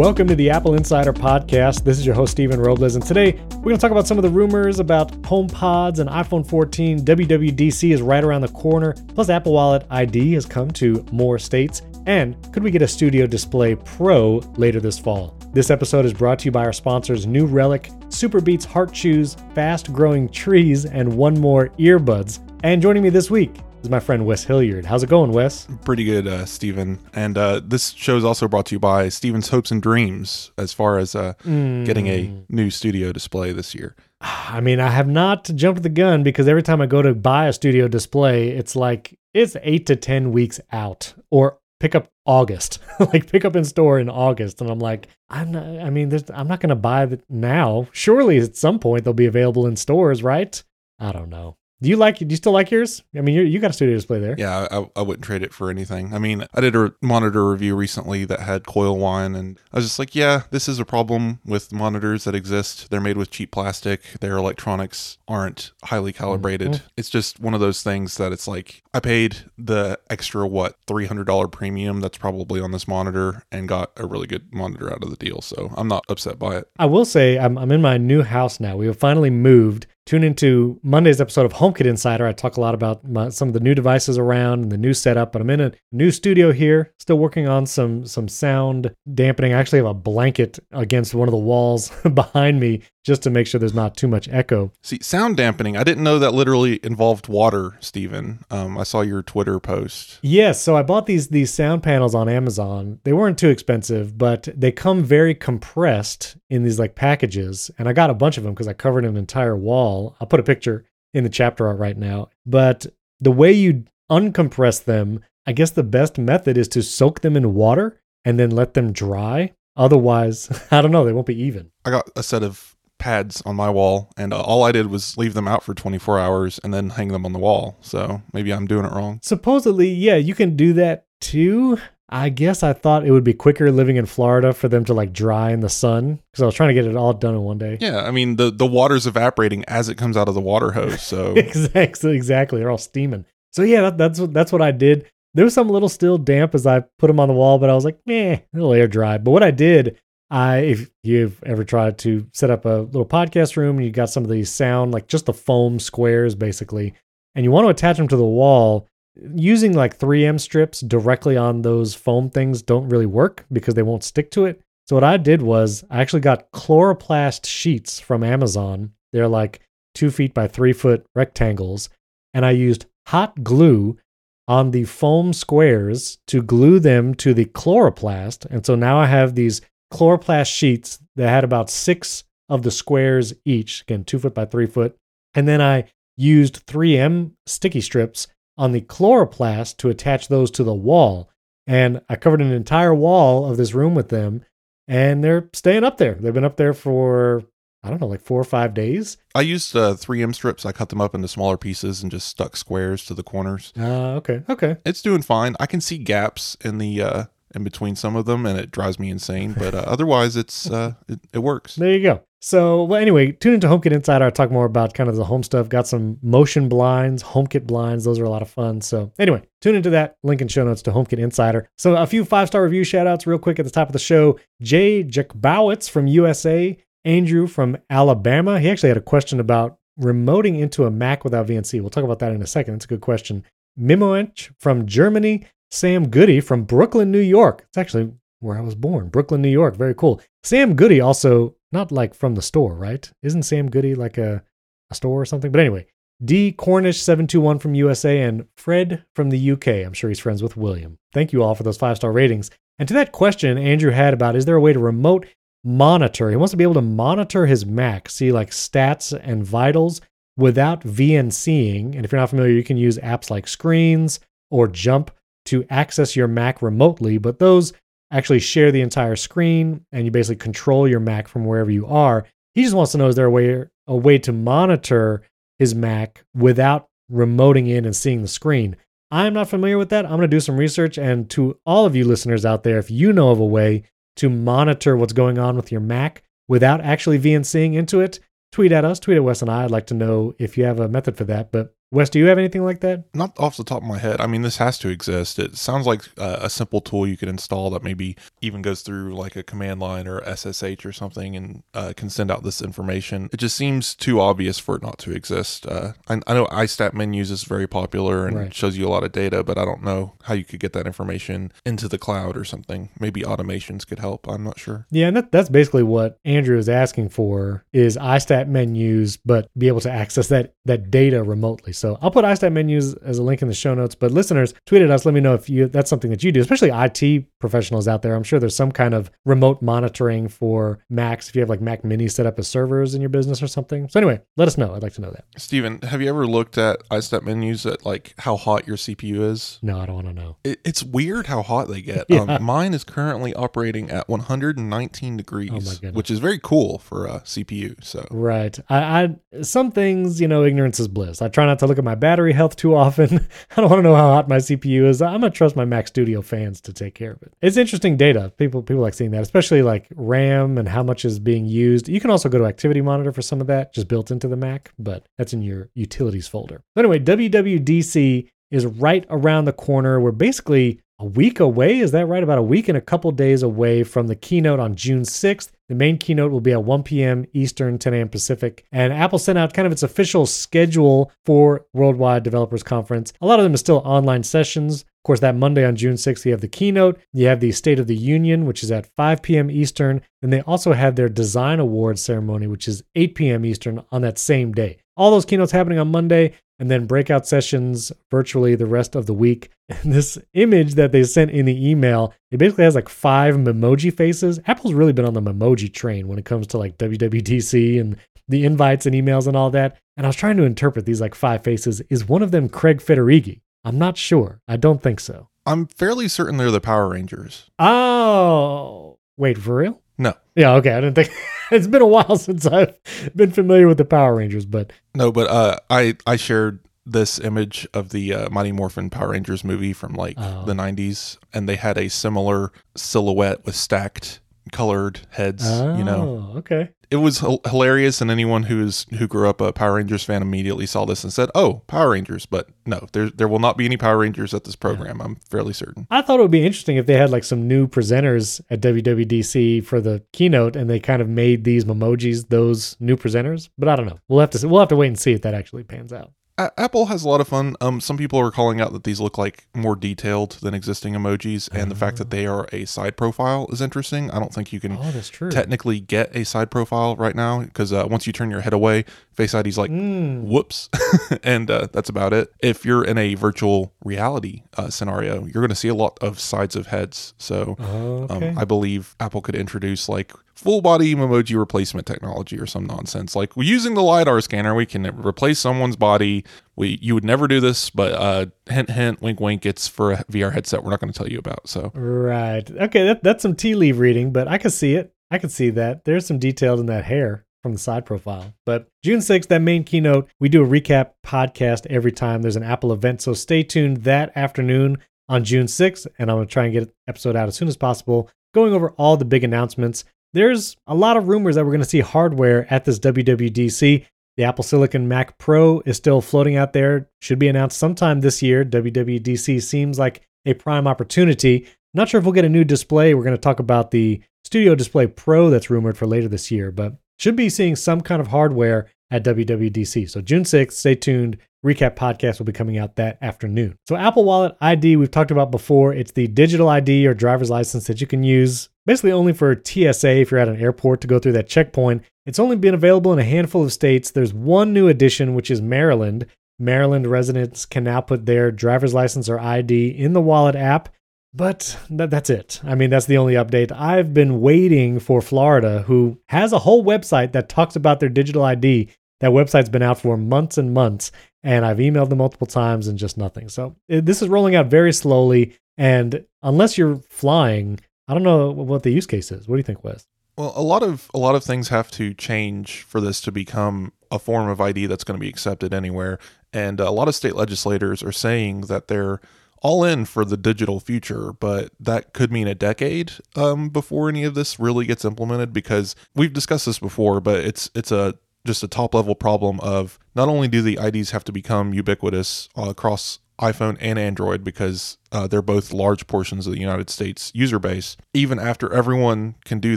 Welcome to the Apple Insider Podcast. This is your host, Stephen Robles, and today we're going to talk about some of the rumors about HomePods and iPhone 14. WWDC is right around the corner, plus Apple Wallet ID has come to more states, and could we get a Studio Display Pro later this fall? This episode is brought to you by our sponsors New Relic, SuperBeets Heart Chews, Fast Growing Trees, and 1More Earbuds. And joining me this week is my friend Wes Hilliard. How's it going, Wes? Pretty good, uh, Stephen. And uh, this show is also brought to you by Stephen's Hopes and Dreams as far as uh, Mm. getting a new studio display this year. I mean, I have not jumped the gun because every time I go to buy a studio display, it's like it's eight to 10 weeks out or pick up August, like pick up in store in August. And I'm like, I'm not, I mean, there's, I'm not going to buy it now. Surely at some point they'll be available in stores, right? I don't know. Do you like, do you still like yours? I mean, you you got a studio display there. Yeah, I, I wouldn't trade it for anything. I mean, I did a monitor review recently that had coil whine, and I was just like, yeah, this is a problem with monitors that exist. They're made with cheap plastic, their electronics aren't highly calibrated. Mhm. It's just one of those things that it's like, I paid the extra, what, $300 premium that's probably on this monitor and got a really good monitor out of the deal. So I'm not upset by it. I will say I'm, I'm in my new house now. We have finally moved. Tune into Monday's episode of HomeKit Insider. I talk a lot about my, some of the new devices around and the new setup. But I'm in a new studio here, still working on some some sound dampening. I actually have a blanket against one of the walls behind me just to make sure there's not too much echo. See, sound dampening. I didn't know that literally involved water, Stephen. Um, I saw your Twitter post. Yes, so I bought these these sound panels on Amazon. They weren't too expensive, but they come very compressed in these like packages, and I got a bunch of them because I covered an entire wall. I'll put a picture in the chapter art right now. But the way you uncompress them, I guess the best method is to soak them in water and then let them dry. Otherwise, I don't know, they won't be even. I got a set of pads on my wall, and uh, all I did was leave them out for 24 hours and then hang them on the wall. So maybe I'm doing it wrong. Supposedly, yeah, you can do that too. I guess I thought it would be quicker living in Florida for them to like dry in the sun because I was trying to get it all done in one day. Yeah, I mean the the water's evaporating as it comes out of the water hose. So exactly, exactly. They're all steaming. So yeah, that, that's what that's what I did. There was some little still damp as I put them on the wall, but I was like, meh, it'll air dry. But what I did, I if you've ever tried to set up a little podcast room and you got some of these sound like just the foam squares basically, and you want to attach them to the wall, using like 3M strips directly on those foam things don't really work because they won't stick to it. So what I did was I actually got Coroplast sheets from Amazon. They're like two feet by three foot rectangles, and I used hot glue on the foam squares to glue them to the Coroplast. And so now I have these Coroplast sheets that had about six of the squares each, again, two foot by three foot. And then I used 3M sticky strips on the Coroplast to attach those to the wall. And I covered an entire wall of this room with them, and they're staying up there. They've been up there for, I don't know, like four or five days. I used uh, 3M strips. I cut them up into smaller pieces and just stuck squares to the corners. Uh, okay, okay. It's doing fine. I can see gaps in the uh, in between some of them, and it drives me insane. But uh, otherwise, it's uh, it, it works. There you go. So, well, anyway, tune into HomeKit Insider. I talk more about kind of the home stuff. Got some motion blinds, HomeKit blinds. Those are a lot of fun. So, anyway, tune into that. Link in show notes to HomeKit Insider. So, a few five star review shout outs real quick at the top of the show. Jay Jakbowitz from USA, Andrew from Alabama. He actually had a question about remoting into a Mac without VNC. We'll talk about that in a second. It's a good question. Mimoench from Germany. Sam Goody from Brooklyn, New York. It's actually where I was born, Brooklyn, New York. Very cool. Sam Goody also not like from the store, right? Isn't Sam Goody like a, a store or something? But anyway, D Cornish 721 from USA and Fred from the UK. I'm sure he's friends with William. Thank you all for those five star ratings. And to that question Andrew had about is there a way to remote monitor? He wants to be able to monitor his Mac, see like stats and vitals without VNCing. And if you're not familiar, you can use apps like Screens or Jump to access your Mac remotely, but those actually share the entire screen and you basically control your Mac from wherever you are. He just wants to know is there a way a way to monitor his Mac without remoting in and seeing the screen. I'm not familiar with that. I'm going to do some research and to all of you listeners out there if you know of a way to monitor what's going on with your Mac without actually VNCing into it, tweet at us, tweet at Wes and I. I'd like to know if you have a method for that. But Wes, do you have anything like that? Not off the top of my head. I mean, this has to exist. It sounds like uh, a simple tool you could install that maybe even goes through like a command line or SSH or something and uh, can send out this information. It just seems too obvious for it not to exist. Uh, I, I, know iStat menus is very popular and right. shows you a lot of data, but I don't know how you could get that information into the cloud or something. Maybe automations could help. I'm not sure. Yeah, and that, that's basically what Andrew is asking for is iStat menus, but be able to access that that data remotely. So I'll put iStat menus as a link in the show notes. But listeners, tweet at us. Let me know if you that's something that you do, especially IT professionals out there. I'm sure there's some kind of remote monitoring for Macs if you have like Mac Mini set up as servers in your business or something. So anyway, let us know. I'd like to know that. Stephen, have you ever looked at iStat menus at like how hot your CPU is? No, I don't want to know. It, it's weird how hot they get. yeah. um, mine is currently operating at 119 degrees, oh which is very cool for a CPU. So right, I, I some things you know ignorance is bliss. I try not to look at my battery health too often. I don't want to know how hot my CPU is. I'm gonna trust my Mac Studio fans to take care of it. It's interesting data. People people like seeing that, especially like RAM and how much is being used. You can also go to Activity Monitor for some of that, just built into the Mac, but that's in your utilities folder. But anyway, WWDC is right around the corner. We're basically a week away. Is that right? About a week and a couple days away from the keynote on June 6th. The main keynote will be at 1 p.m. Eastern, 10 a.m. Pacific. And Apple sent out kind of its official schedule for Worldwide Developers Conference. A lot of them are still online sessions. Of course, that Monday on June 6th, you have the keynote. You have the State of the Union, which is at 5 p.m. Eastern. And they also have their Design Awards ceremony, which is 8 p.m. Eastern on that same day. All those keynotes happening on Monday and then breakout sessions virtually the rest of the week. And this image that they sent in the email, it basically has like five Memoji faces. Apple's really been on the Memoji train when it comes to like WWDC and the invites and emails and all that. And I was trying to interpret these like five faces. Is one of them Craig Federighi? I'm not sure. I don't think so. I'm fairly certain they're the Power Rangers. Oh, wait, for real? No. Yeah, okay. I didn't think it's been a while since I've been familiar with the Power Rangers, but no, but uh, I I shared this image of the uh, Mighty Morphin Power Rangers movie from like oh. the '90s, and they had a similar silhouette with stacked colored heads. Oh, you know, oh, okay it was hilarious, and anyone who's who grew up a Power Rangers fan immediately saw this and said, "Oh, Power Rangers!" But no, there there will not be any Power Rangers at this program. Yeah. I'm fairly certain. I thought it would be interesting if they had like some new presenters at WWDC for the keynote, and they kind of made these emojis those new presenters. But I don't know. We'll have to we'll have to wait and see if that actually pans out. Apple has a lot of fun. Um, some people are calling out that these look like more detailed than existing emojis, and the fact that they are a side profile is interesting. I don't think you can oh, that's true. technically get a side profile right now because uh, once you turn your head away, Face ID's like, mm. whoops, and uh, that's about it. If you're in a virtual reality uh, scenario, you're going to see a lot of sides of heads. So okay. um, I believe Apple could introduce like full body emoji replacement technology or some nonsense. Like using the lidar scanner, we can replace someone's body. We you would never do this, but uh, hint hint, wink wink. It's for a VR headset. We're not going to tell you about. So right, okay, that, that's some tea leaf reading, but I can see it. I can see that. There's some details in that hair from the side profile. But June 6th, that main keynote, we do a recap podcast every time there's an Apple event. So stay tuned that afternoon on June 6th, and I'm going to try and get an episode out as soon as possible, going over all the big announcements there's a lot of rumors that we're going to see hardware at this WWDC. The Apple Silicon Mac Pro is still floating out there, should be announced sometime this year. WWDC seems like a prime opportunity. Not sure if we'll get a new display. We're going to talk about the Studio Display Pro that's rumored for later this year, but should be seeing some kind of hardware at WWDC. So June 6th, stay tuned. Recap podcast will be coming out that afternoon. So Apple Wallet ID, we've talked about before. It's the digital ID or driver's license that you can use basically only for TSA if you're at an airport to go through that checkpoint. It's only been available in a handful of states. There's one new addition, which is Maryland. Maryland residents can now put their driver's license or ID in the wallet app. But that, that's it. I mean, that's the only update. I've been waiting for Florida, who has a whole website that talks about their digital ID. That website's been out for months and months, and I've emailed them multiple times and just nothing. So it, this is rolling out very slowly. And unless you're flying, I don't know what the use case is. What do you think, Wes? Well, a lot of a lot of things have to change for this to become a form of ID that's going to be accepted anywhere. And a lot of state legislators are saying that they're all in for the digital future, but that could mean a decade um, before any of this really gets implemented. Because we've discussed this before, but it's it's a just a top level problem of not only do the IDs have to become ubiquitous across iPhone and Android because uh, they're both large portions of the United States user base. Even after everyone can do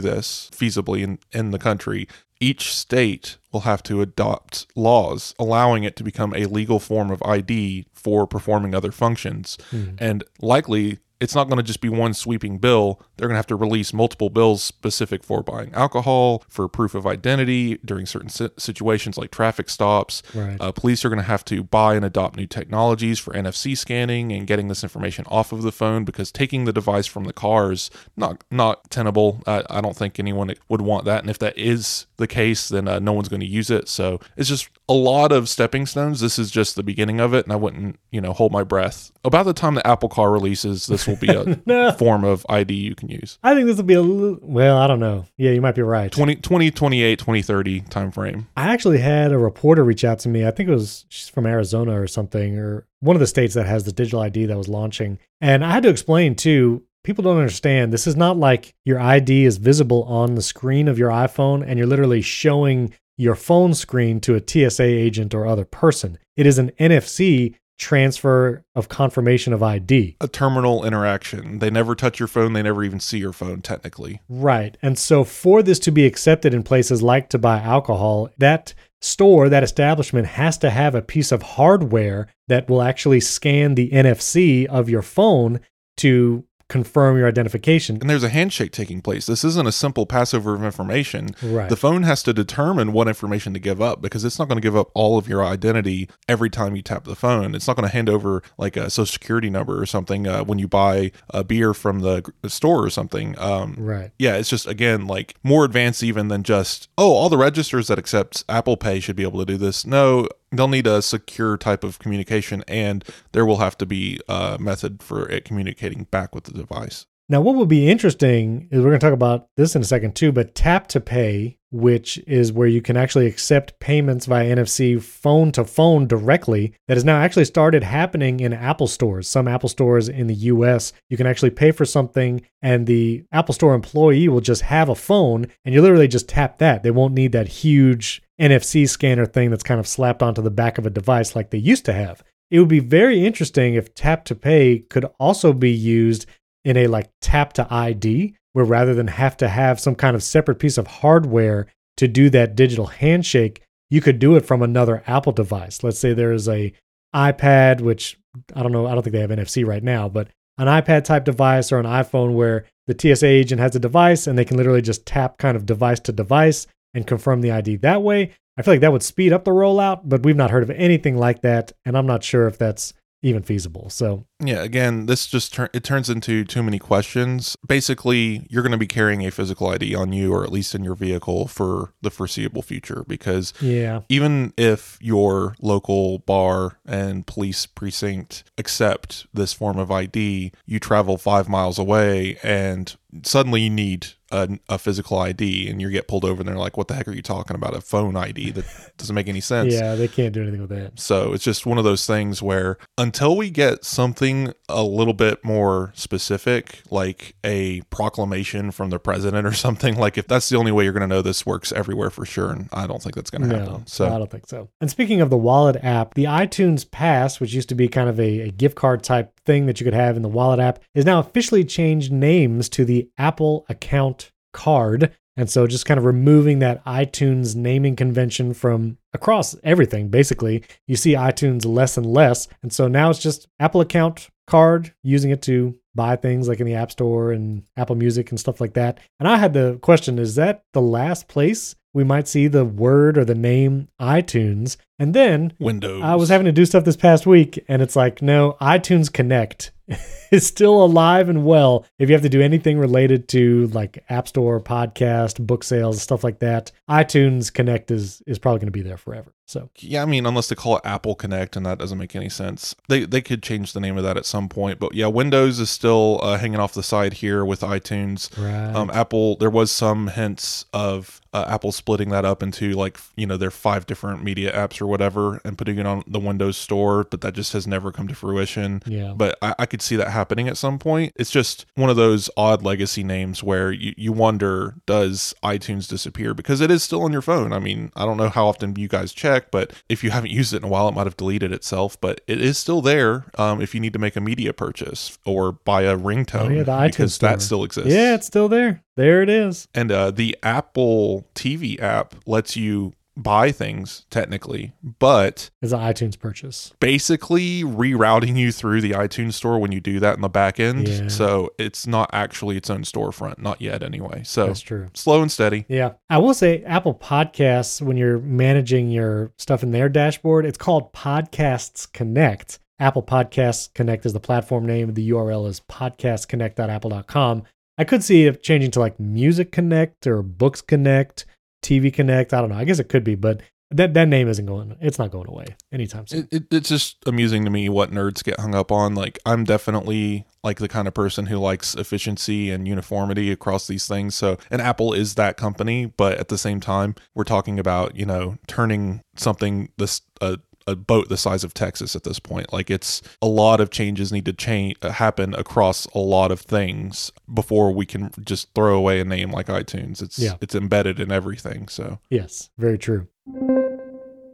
this feasibly in, in the country, each state will have to adopt laws allowing it to become a legal form of ID for performing other functions. Hmm. And likely, it's not going to just be one sweeping bill. They're going to have to release multiple bills specific for buying alcohol, for proof of identity during certain situations like traffic stops. Right. Uh, police are going to have to buy and adopt new technologies for NFC scanning and getting this information off of the phone because taking the device from the car is not not tenable. I, I don't think anyone would want that, and if that is the case, then uh, no one's going to use it. So it's just a lot of stepping stones. This is just the beginning of it, and I wouldn't you know hold my breath. About the time the Apple Car releases, this will be a No. form of ID you can use. I think this will be a little, well, I don't know. Yeah, you might be right. 20, 2028, 2030 time frame. I actually had a reporter reach out to me. I think it was she's from Arizona or something, or one of the states that has the digital ID that was launching. And I had to explain too. People don't understand. This is not like your ID is visible on the screen of your iPhone and you're literally showing your phone screen to a TSA agent or other person. It is an NFC transfer of confirmation of ID. A terminal interaction. They never touch your phone. They never even see your phone, technically. Right. And so for this to be accepted in places like to buy alcohol, that store, that establishment has to have a piece of hardware that will actually scan the NFC of your phone to confirm your identification. And there's a handshake taking place. This isn't a simple passover of information. Right. The phone has to determine what information to give up because it's not going to give up all of your identity every time you tap the phone. It's not going to hand over like a social security number or something uh, when you buy a beer from the store or something. Um, right. yeah, it's just again like more advanced even than just oh, all the registers that accept Apple Pay should be able to do this. No, they'll need a secure type of communication, and there will have to be a method for it communicating back with the device. Now, what would be interesting is we're going to talk about this in a second too, but tap to pay, which is where you can actually accept payments via NFC phone to phone directly, that has now actually started happening in Apple stores. Some Apple stores in the US, you can actually pay for something and the Apple Store employee will just have a phone and you literally just tap that. They won't need that huge NFC scanner thing that's kind of slapped onto the back of a device like they used to have. It would be very interesting if tap to pay could also be used in a like tap to ID, where rather than have to have some kind of separate piece of hardware to do that digital handshake, you could do it from another Apple device. Let's say there is a iPad, which I don't know, I don't think they have NFC right now, but an iPad type device or an iPhone where the TSA agent has a device and they can literally just tap kind of device to device and confirm the ID that way. I feel like that would speed up the rollout, but we've not heard of anything like that, and I'm not sure if that's even feasible. So Yeah, again, this just tur- it turns into too many questions. Basically, you're going to be carrying a physical ID on you or at least in your vehicle for the foreseeable future because yeah, even if your local bar and police precinct accept this form of ID, you travel 5 miles away and suddenly you need a, a physical ID and you get pulled over and they're like, "What the heck are you talking about? A phone ID that doesn't make any sense." yeah, they can't do anything with that. So it's just one of those things where until we get something a little bit more specific, like a proclamation from the president or something, like if that's the only way you're going to know this works everywhere for sure, and I don't think that's going to No, happen. So I don't think so. And speaking of the wallet app, the iTunes Pass, which used to be kind of a, a gift card type thing that you could have in the wallet app, is now officially changed names to the Apple Account Card. And so just kind of removing that iTunes naming convention from across everything, basically. You see iTunes less and less. And so now it's just Apple Account Card, using it to buy things like in the App Store and Apple Music and stuff like that. And I had the question is that the last place we might see the word or the name iTunes? And then Windows. I was having to do stuff this past week, and it's like, no, iTunes Connect is still alive and well. If you have to do anything related to like App Store, podcast, book sales, stuff like that, iTunes Connect is is probably going to be there forever. So Yeah, I mean, unless they call it Apple Connect, and that doesn't make any sense. They they could change the name of that at some point, but yeah, Windows is still uh, hanging off the side here with iTunes. right. Um, Apple, there was some hints of uh, Apple splitting that up into like you know their five different media apps or whatever, and putting it on the Windows Store, but that just has never come to fruition. yeah. But I, I could see that happening at some point. It's just one of those odd legacy names where you, you wonder does iTunes disappear because it is still on your phone. I mean, I don't know how often you guys check, but if you haven't used it in a while, it might have deleted itself. But it is still there um, if you need to make a media purchase or buy a ringtone Oh, yeah, the iTunes because store. that still exists. yeah, it's still there. There it is. And uh, the Apple TV app lets you buy things technically, but It's an iTunes purchase. basically rerouting you through the iTunes store when you do that in the back end. Yeah. So it's not actually its own storefront, not yet anyway. So That's true. slow and steady. Yeah. I will say Apple Podcasts, when you're managing your stuff in their dashboard, it's called Podcasts Connect. Apple Podcasts Connect is the platform name. The URL is podcastconnect.apple.com. I could see it changing to like Music Connect or Books Connect, TV Connect. I don't know. I guess it could be, but that, that name isn't going, it's not going away anytime soon. It, it, it's just amusing to me what nerds get hung up on. Like, I'm definitely like the kind of person who likes efficiency and uniformity across these things. So, and Apple is that company, but at the same time, we're talking about, you know, turning something this, a, a boat the size of Texas at this point. Like it's a lot of changes need to change uh, happen across a lot of things before we can just throw away a name like iTunes. It's Yeah. it's embedded in everything. So Yes, very true.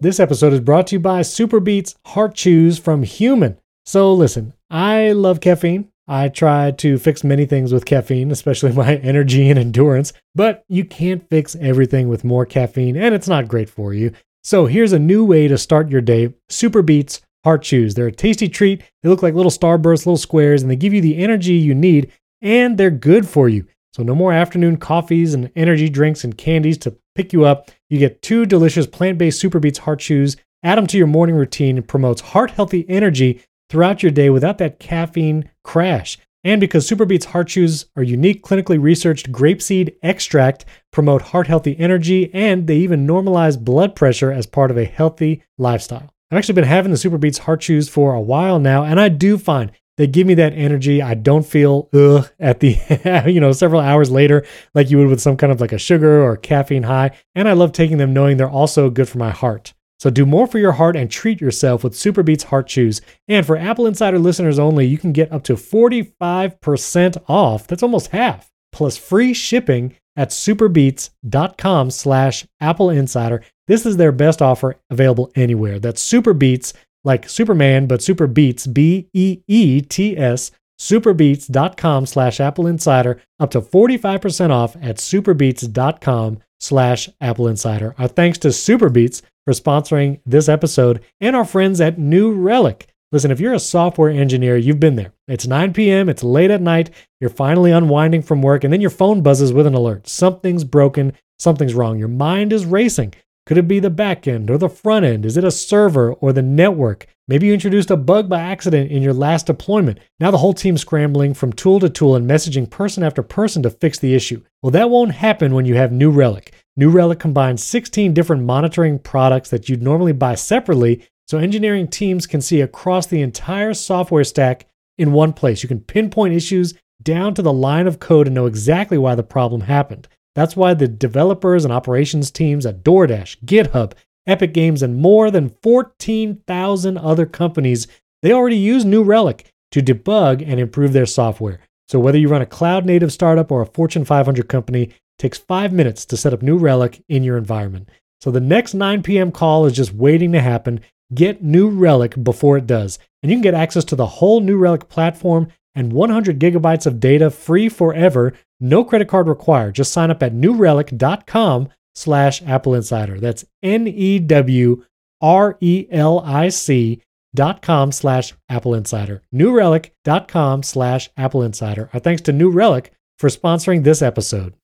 This episode is brought to you by SuperBeets Heart Chews from Human. So listen, I love caffeine. I try to fix many things with caffeine, especially my energy and endurance, but you can't fix everything with more caffeine, and it's not great for you. So here's a new way to start your day SuperBeets Heart Chews. They're a tasty treat. They look like little starbursts, little squares, and they give you the energy you need, and they're good for you. So no more afternoon coffees and energy drinks and candies to pick you up. You get two delicious plant-based SuperBeets Heart Chews. Add them to your morning routine. It promotes heart-healthy energy throughout your day without that caffeine crash. And because SuperBeets Heart Chews are unique, clinically researched grapeseed extract, promote heart healthy energy, and they even normalize blood pressure as part of a healthy lifestyle. I've actually been having the SuperBeets Heart Chews for a while now, and I do find they give me that energy. I don't feel ugh at the you know several hours later like you would with some kind of like a sugar or caffeine high. And I love taking them knowing they're also good for my heart. So do more for your heart and treat yourself with SuperBeets Heart Chews. And for Apple Insider listeners only, you can get up to 45% off. That's almost half. Plus free shipping at superbeets.com slash Apple Insider. This is their best offer available anywhere. That's SuperBeets, like Superman, but SuperBeets, B-E-E-T-S, superbeets.com slash Apple Insider, up to 45% off at superbeets.com slash Apple Insider. Our thanks to SuperBeets for sponsoring this episode and our friends at New Relic. Listen, if you're a software engineer, you've been there. It's 9 p.m., it's late at night, you're finally unwinding from work, and then your phone buzzes with an alert. Something's broken, something's wrong. Your mind is racing. Could it be the back end or the front end? Is it a server or the network? Maybe you introduced a bug by accident in your last deployment. Now the whole team's scrambling from tool to tool and messaging person after person to fix the issue. Well, that won't happen when you have New Relic. New Relic combines 16 different monitoring products that you'd normally buy separately, so engineering teams can see across the entire software stack in one place. You can pinpoint issues down to the line of code and know exactly why the problem happened. That's why the developers and operations teams at DoorDash, GitHub, Epic Games, and more than 14,000 other companies, they already use New Relic to debug and improve their software. So whether you run a cloud native startup or a Fortune 500 company, takes 5 minutes to set up New Relic in your environment. So the next 9 p.m. call is just waiting to happen. Get New Relic before it does. And you can get access to the whole New Relic platform and 100 gigabytes of data free forever. No credit card required. Just sign up at newrelic.com slash Apple Insider. That's N-E-W-R-E-L-I-C dot com slash Apple Insider. Newrelic.com slash Apple Insider. Our thanks to New Relic for sponsoring this episode.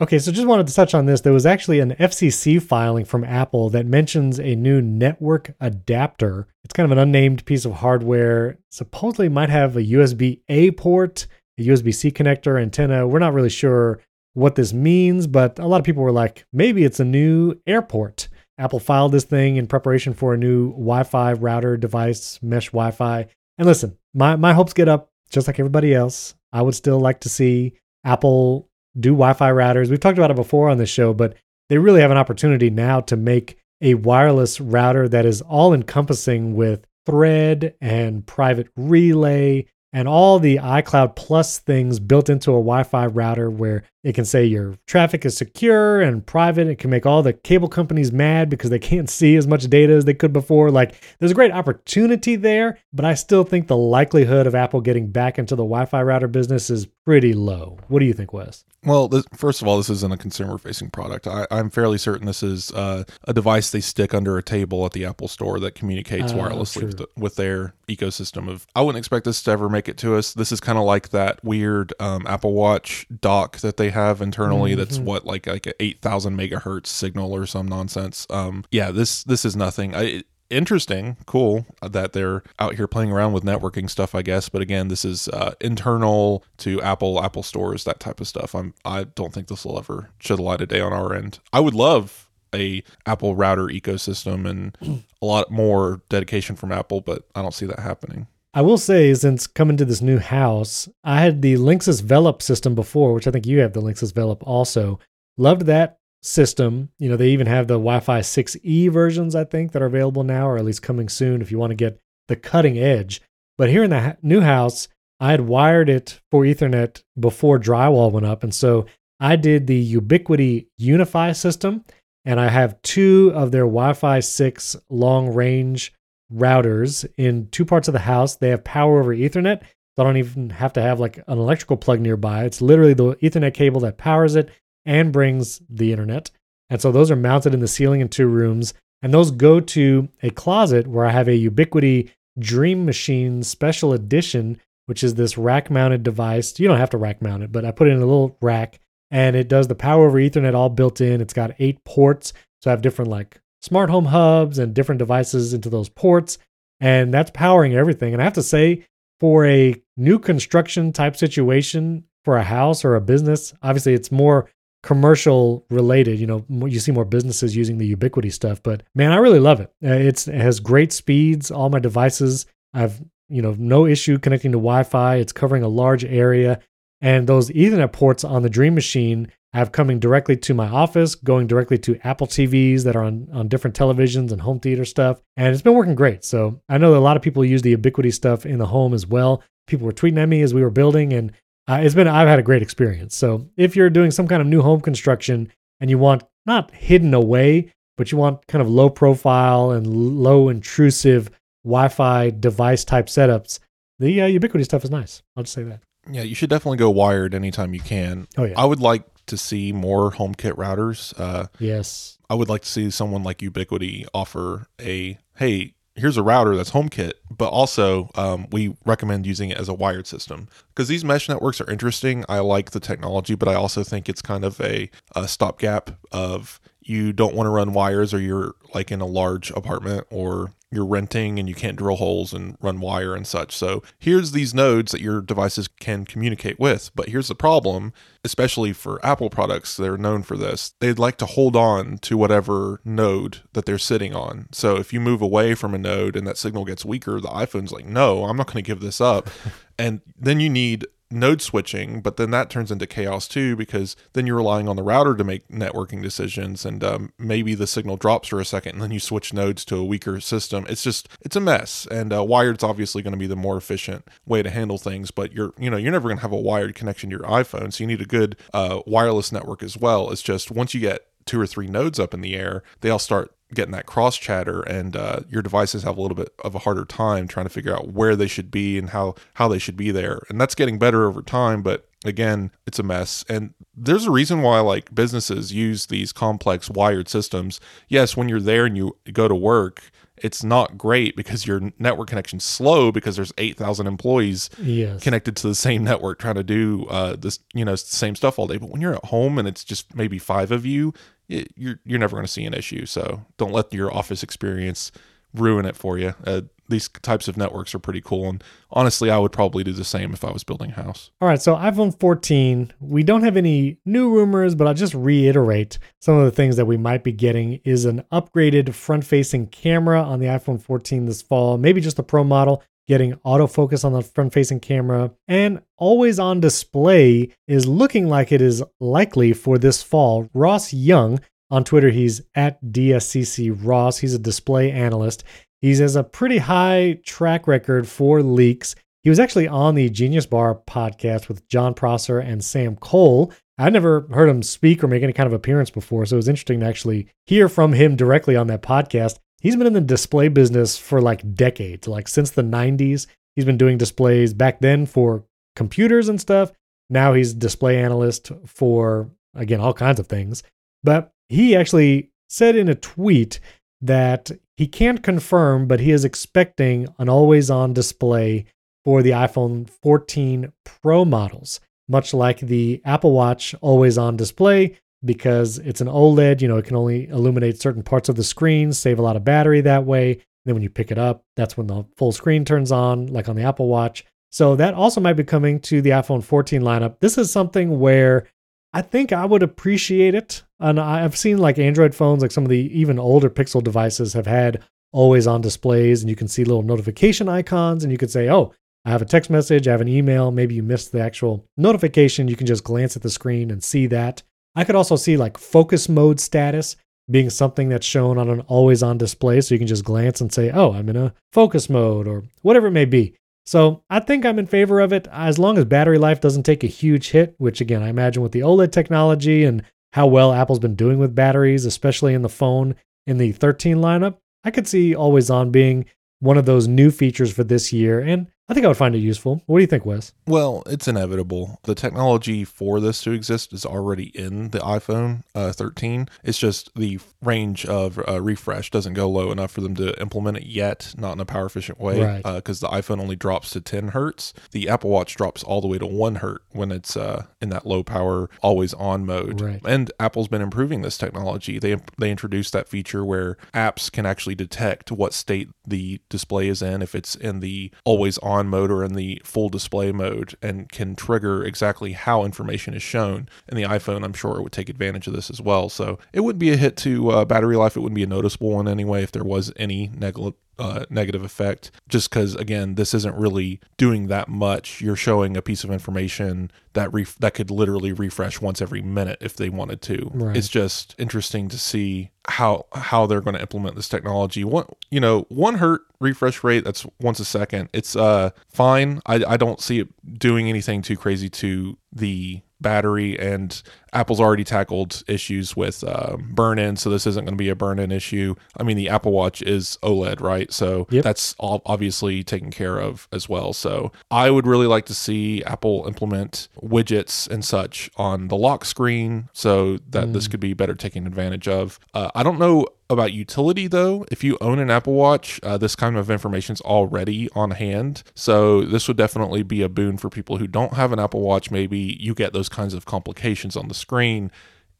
Okay, so just wanted to touch on this. There was actually an FCC filing from Apple that mentions a new network adapter. It's kind of an unnamed piece of hardware. Supposedly might have a USB A port, a USB C connector, antenna. We're not really sure what this means, but a lot of people were like, maybe it's a new airport. Apple filed this thing in preparation for a new Wi-Fi router device, mesh Wi-Fi. And listen, my my hopes get up just like everybody else. I would still like to see Apple do Wi-Fi routers. We've talked about it before on this show, but they really have an opportunity now to make a wireless router that is all encompassing with thread and private relay and all the iCloud Plus things built into a Wi Fi router where it can say your traffic is secure and private. It can make all the cable companies mad because they can't see as much data as they could before. Like, there's a great opportunity there, but I still think the likelihood of Apple getting back into the Wi Fi router business is pretty low. What do you think, Wes? Well, this, first of all, this isn't a consumer-facing product. I, am fairly certain this is uh, a device they stick under a table at the Apple Store that communicates uh, wirelessly with, the, with, their ecosystem. Of I wouldn't expect this to ever make it to us. This is kind of like that weird um, Apple Watch dock that they have internally. Mm-hmm. That's what like like an eight thousand megahertz signal or some nonsense. Um, yeah, this this is nothing. I, interesting, cool that they're out here playing around with networking stuff, I guess. But again, this is uh, internal to Apple, Apple stores, that type of stuff. I'm I don't think this will ever shed a light of day on our end. I would love a Apple router ecosystem and a lot more dedication from Apple, but I don't see that happening. I will say, since coming to this new house, I had the Linksys Velop system before, which I think you have the Linksys Velop also. Loved that system. You know, they even have the Wi-Fi 6E versions, I think, that are available now, or at least coming soon if you want to get the cutting edge. But here in the new house, I had wired it for Ethernet before drywall went up, and so I did the Ubiquiti UniFi system, and I have two of their Wi-Fi 6 long range routers in two parts of the house. They have power over Ethernet. So I don't even have to have like an electrical plug nearby. It's literally the Ethernet cable that powers it and brings the internet. And so those are mounted in the ceiling in two rooms. And those go to a closet where I have a Ubiquiti Dream Machine Special Edition, which is this rack mounted device. You don't have to rack mount it, but I put it in a little rack and it does the power over Ethernet all built in. It's got eight ports. So I have different like smart home hubs and different devices into those ports. And that's powering everything. And I have to say, for a new construction type situation for a house or a business, obviously it's more commercial related. You know, you see more businesses using the Ubiquiti stuff, but man, I really love it. Uh, it's, it has great speeds. All my devices, I've you know no issue connecting to Wi-Fi. It's covering a large area, and those Ethernet ports on the Dream Machine have coming directly to my office, going directly to Apple TVs that are on, on different televisions and home theater stuff. And it's been working great. So I know that a lot of people use the Ubiquiti stuff in the home as well. People were tweeting at me as we were building, and uh, it's been, I've had a great experience. So if you're doing some kind of new home construction and you want not hidden away, but you want kind of low profile and low intrusive Wi Fi device type setups, the uh, Ubiquiti stuff is nice. I'll just say that. Yeah, you should definitely go wired anytime you can. Oh yeah. I would like to see more HomeKit routers. Uh, yes. I would like to see someone like Ubiquiti offer a hey, here's a router that's HomeKit, but also um, we recommend using it as a wired system because these mesh networks are interesting. I like the technology, but I also think it's kind of a, a stopgap of you don't want to run wires or you're like in a large apartment or you're renting and you can't drill holes and run wire and such. So here's these nodes that your devices can communicate with. But here's the problem, especially for Apple products, they're known for this. They'd like to hold on to whatever node that they're sitting on. So if you move away from a node and that signal gets weaker, the iPhone's like, no, I'm not going to give this up. and then you need node switching, but then that turns into chaos too because then you're relying on the router to make networking decisions, and um, maybe the signal drops for a second, and then you switch nodes to a weaker system. It's just it's a mess, and uh, wired's obviously going to be the more efficient way to handle things. But you're you know you're never going to have a wired connection to your iPhone, so you need a good uh, wireless network as well. It's just once you get two or three nodes up in the air, they all start getting that cross chatter and uh, your devices have a little bit of a harder time trying to figure out where they should be and how how they should be there and that's getting better over time but again it's a mess and there's a reason why like businesses use these complex wired systems yes when you're there and you go to work it's not great because your network connection's slow because there's 8,000 employees yes. connected to the same network trying to do uh, this, you know, same stuff all day. But when you're at home and it's just maybe five of you, you're you're never going to see an issue. So don't let your office experience ruin it for you. Uh, these types of networks are pretty cool. And honestly, I would probably do the same if I was building a house. All right, so iPhone 14, we don't have any new rumors, but I'll just reiterate some of the things that we might be getting is an upgraded front-facing camera on the iPhone 14 this fall, maybe just the Pro model getting autofocus on the front facing camera, and always on display is looking like it is likely for this fall. Ross Young on Twitter, he's at DSCC Ross. He's a display analyst. He has a pretty high track record for leaks. He was actually on the Genius Bar podcast with Jon Prosser and Sam Kohl. I'd never heard him speak or make any kind of appearance before, so it was interesting to actually hear from him directly on that podcast he's been in the display business for like decades, like since the 90s. He's been doing displays back then for computers and stuff. Now he's display analyst for again all kinds of things. But he actually said in a tweet that he can't confirm, but he is expecting an always on display for the iPhone 14 Pro models, much like the Apple Watch always on display because it's an OLED, you know, it can only illuminate certain parts of the screen, save a lot of battery that way. then when you pick it up, that's when the full screen turns on, like on the Apple Watch. So that also might be coming to the iPhone 14 lineup. This is something where I think I would appreciate it. And I've seen like Android phones, like some of the even older Pixel devices have had always on displays, and you can see little notification icons, and you could say, oh, I have a text message, I have an email. Maybe you missed the actual notification. You can just glance at the screen and see that. I could also see like focus mode status being something that's shown on an always on display. So you can just glance and say, oh, I'm in a focus mode or whatever it may be. So I think I'm in favor of it as long as battery life doesn't take a huge hit, which again, I imagine with the OLED technology and how well Apple's been doing with batteries, especially in the phone in the 13 lineup, I could see always on being one of those new features for this year. And I think I would find it useful. What do you think, Wes? Well, it's inevitable. The technology for this to exist is already in the iPhone uh, 13. It's just the range of uh, refresh doesn't go low enough for them to implement it yet, not in a power efficient way, because right. uh, the iPhone only drops to 10 hertz. The Apple Watch drops all the way to 1 hertz when it's uh, in that low power, always on mode. Right. And Apple's been improving this technology. They, they introduced that feature where apps can actually detect what state the display is in, if it's in the always on on mode or in the full display mode and can trigger exactly how information is shown. And the iPhone, I'm sure, would take advantage of this as well. So it wouldn't be a hit to uh, battery life. It wouldn't be a noticeable one anyway if there was any neg- uh, negative effect just because again this isn't really doing that much. You're showing a piece of information that ref- that could literally refresh once every minute if they wanted to. Right. it's just interesting to see how how they're going to implement this technology. One you know one hertz refresh rate that's once a second. It's uh fine. I i don't see it doing anything too crazy to the battery and Apple's already tackled issues with uh, burn in, so this isn't going to be a burn in issue. I mean, the Apple Watch is OLED, right? So yep. that's all obviously taken care of as well. So I would really like to see Apple implement widgets and such on the lock screen so that mm. this could be better taken advantage of. Uh, I don't know about utility though if you own an apple watch uh, this kind of information is already on hand so this would definitely be a boon for people who don't have an apple watch maybe you get those kinds of complications on the screen.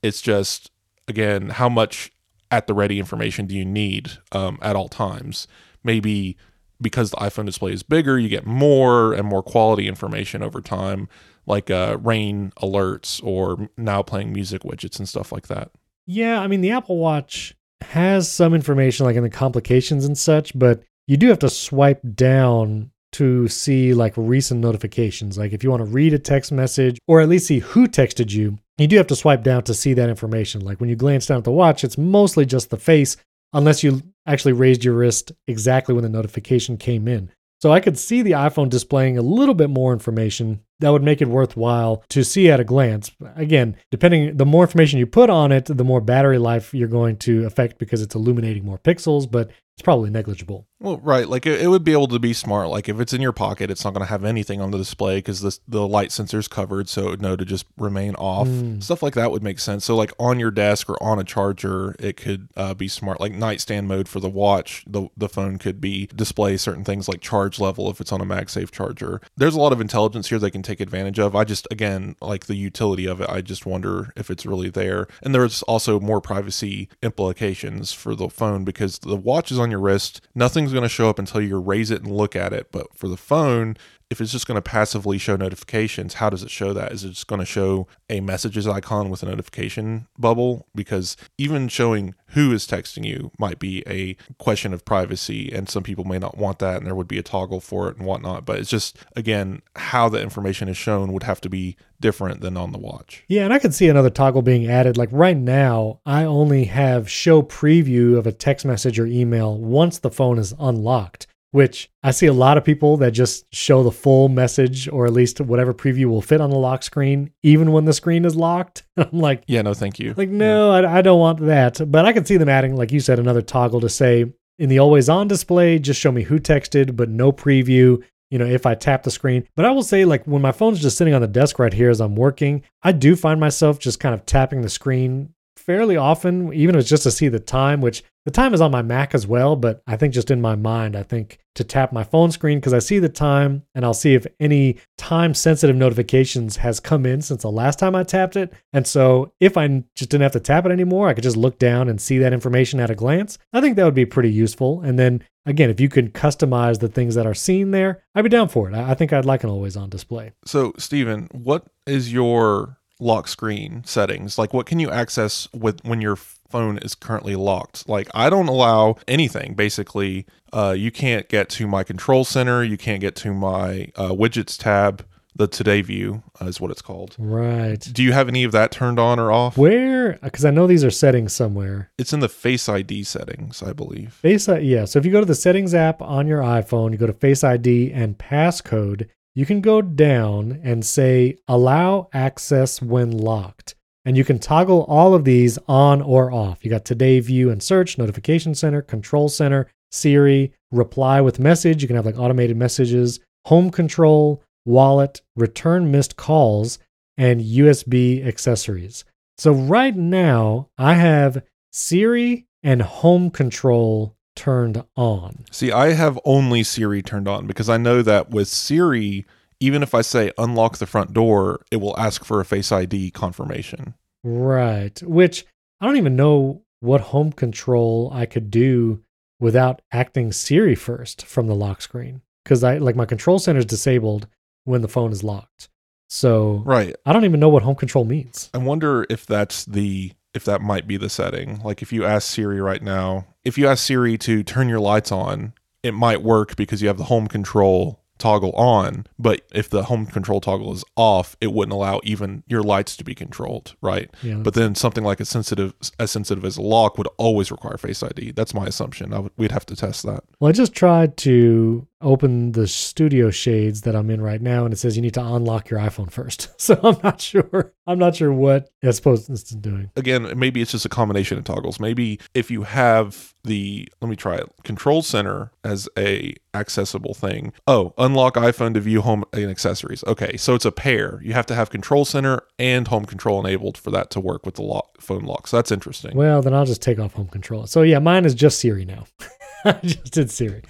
It's just, again, how much at the ready information do you need um, at all times? Maybe because the iPhone display is bigger, you get more and more quality information over time, like uh, rain alerts or now playing music widgets and stuff like that. Yeah, I mean, the Apple Watch has some information like in the complications and such, but you do have to swipe down to see like recent notifications. Like if you want to read a text message or at least see who texted you, you do have to swipe down to see that information. Like when you glance down at the watch, it's mostly just the face, unless you actually raised your wrist exactly when the notification came in. So I could see the iPhone displaying a little bit more information that would make it worthwhile to see at a glance. Again, depending the more information you put on it, the more battery life you're going to affect because it's illuminating more pixels, but it's probably negligible. Well, right. Like it, it, would be able to be smart. Like if it's in your pocket, it's not going to have anything on the display because the the light sensor's covered, so it would know to just remain off. Mm. Stuff like that would make sense. So like on your desk or on a charger, it could uh, be smart. Like nightstand mode for the watch, the the phone could be display certain things like charge level if it's on a MagSafe charger. There's a lot of intelligence here they can take advantage of. I just again like the utility of it. I just wonder if it's really there. And there's also more privacy implications for the phone because the watch is on your wrist. Nothing nothing's going to show up until you raise it and look at it. But for the phone, if it's just going to passively show notifications, how does it show that? Is it just going to show a messages icon with a notification bubble? Because even showing who is texting you might be a question of privacy, and some people may not want that, and there would be a toggle for it and whatnot. But it's just, again, how the information is shown would have to be different than on the watch. Yeah, and I could see another toggle being added. Like right now, I only have show preview of a text message or email once the phone is unlocked which I see a lot of people that just show the full message or at least whatever preview will fit on the lock screen, even when the screen is locked. I'm like, yeah, no, thank you. Like, no, yeah. I, I don't want that. But I can see them adding, like you said, another toggle to say in the always on display, just show me who texted, but no preview. You know, if I tap the screen. But I will say, like, when my phone's just sitting on the desk right here as I'm working, I do find myself just kind of tapping the screen fairly often, even if it's just to see the time, which the time is on my Mac as well, but I think just in my mind, I think to tap my phone screen because I see the time and I'll see if any time sensitive notifications has come in since the last time I tapped it. And so if I just didn't have to tap it anymore, I could just look down and see that information at a glance. I think that would be pretty useful. And then again, if you can customize the things that are seen there, I'd be down for it. I think I'd like an always on display. So, Stephen, what is your lock screen settings? Like, what can you access with when you're phone is currently locked. Like I don't allow anything. Basically, uh, you can't get to my control center. You can't get to my uh, widgets tab. The Today View uh, is what it's called. Right. Do you have any of that turned on or off? Where? Because I know these are settings somewhere. It's in the Face ID settings, I believe. Face ID, yeah. So if you go to the settings app on your iPhone, you go to Face ID and passcode, you can go down and say allow access when locked. And you can toggle all of these on or off. You got Today View and Search, Notification Center, Control Center, Siri, Reply with Message. You can have like automated messages, Home Control, Wallet, Return Missed Calls, and USB accessories. So right now, I have Siri and Home Control turned on. See, I have only Siri turned on because I know that with Siri, even if I say unlock the front door, it will ask for a Face ID confirmation. Right. Which I don't even know what home control I could do without acting Siri first from the lock screen. Because I like my control center is disabled when the phone is locked. So right. I don't even know what home control means. I wonder if that's the if that might be the setting. Like if you ask Siri right now, if you ask Siri to turn your lights on, it might work because you have the home control toggle on, but if the home control toggle is off, it wouldn't allow even your lights to be controlled, right? Yeah, but then something like a sensitive as sensitive as a lock would always require Face ID. That's my assumption. we'd have to test that. Well, I just tried to open the studio shades that I'm in right now, and it says you need to unlock your iPhone first. So I'm not sure. I'm not sure what I suppose it's doing. Again, maybe it's just a combination of toggles. Maybe if you have the let me try it control center as a accessible thing. Oh, unlock iPhone to view home and accessories. Okay, so it's a pair. You have to have control center and home control enabled for that to work with the lock, phone lock. So that's interesting. Well, then I'll just take off home control. So yeah, mine is just Siri now. I just did Siri.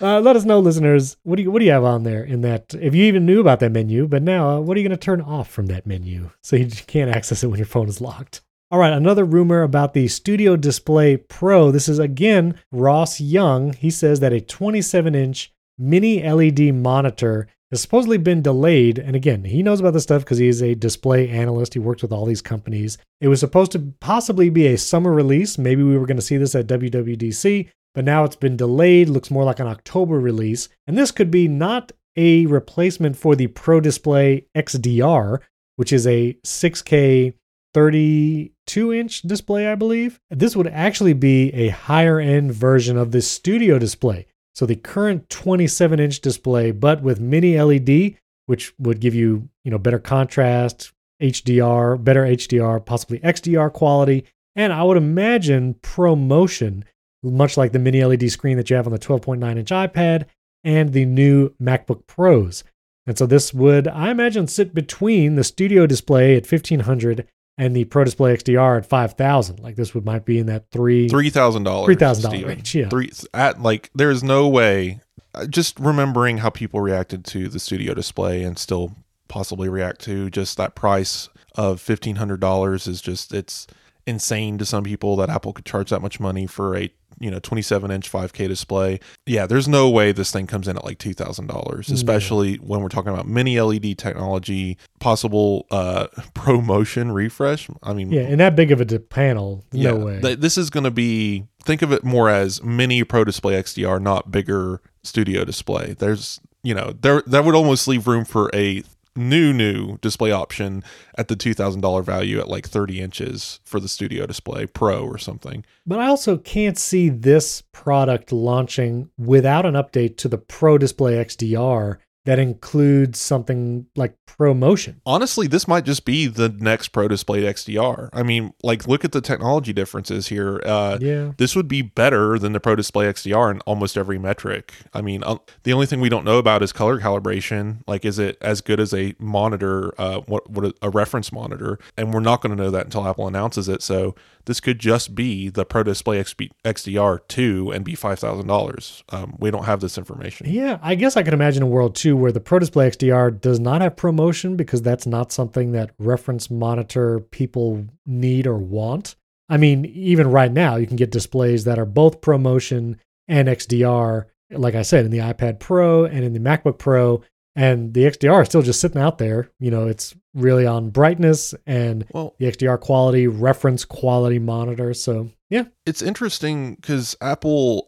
uh, let us know, listeners. What do you what do you have on there in that? If you even knew about that menu, but now uh, what are you going to turn off from that menu so you can't access it when your phone is locked? All right, another rumor about the Studio Display Pro. This is again Ross Young. He says that a 27 inch mini LED monitor has supposedly been delayed. And again, he knows about this stuff because he's a display analyst. He works with all these companies. It was supposed to possibly be a summer release. Maybe we were going to see this at WWDC, but now it's been delayed, looks more like an October release. And this could be not a replacement for the Pro Display XDR, which is a 6K 32 inch display, I believe. This would actually be a higher end version of the studio display. So the current 27 inch display, but with mini LED, which would give you, you know, better contrast, HDR, better HDR, possibly XDR quality, and I would imagine ProMotion much like the mini LED screen that you have on the 12.9 inch iPad and the new MacBook Pros. And so this would, I imagine, sit between the studio display at 1500 and the Pro Display XDR at 5000. Like this would might be in that three $3,000 $3,000 range. Yeah. Three, at like there is no way uh, just remembering how people reacted to the studio display and still possibly react to just that price of $1500 is just it's insane to some people that Apple could charge that much money for a you know 27 inch 5K display. Yeah, there's no way this thing comes in at like two thousand dollars, especially when we're talking about mini LED technology, possible uh, ProMotion refresh. I mean, Yeah, and that big of a panel, no way. th- this is going to be think of it more as mini Pro Display XDR, not bigger studio display. There's you know there that would almost leave room for a new new display option at the two thousand dollar value at like thirty inches for the studio display Pro or something. But I also can't see this product launching without an update to the Pro Display XDR that includes something like ProMotion. Honestly, this might just be the next Pro Display XDR. I mean, like look at the technology differences here. Uh, Yeah. this would be better than the Pro Display XDR in almost every metric. I mean, uh, the only thing we don't know about is color calibration. Like, is it as good as a monitor, uh, what, what a, a reference monitor? And we're not going to know that until Apple announces it. So this could just be the Pro Display XDR 2 and be $5,000. Um, we don't have this information. Yeah, I guess I could imagine a world too where the Pro Display XDR does not have ProMotion because that's not something that reference monitor people need or want. I mean, even right now, you can get displays that are both ProMotion and XDR, like I said, in the iPad Pro and in the MacBook Pro. And the XDR is still just sitting out there. You know, it's really on brightness and Well, the XDR quality, reference quality monitor. So, yeah. it's interesting because Apple,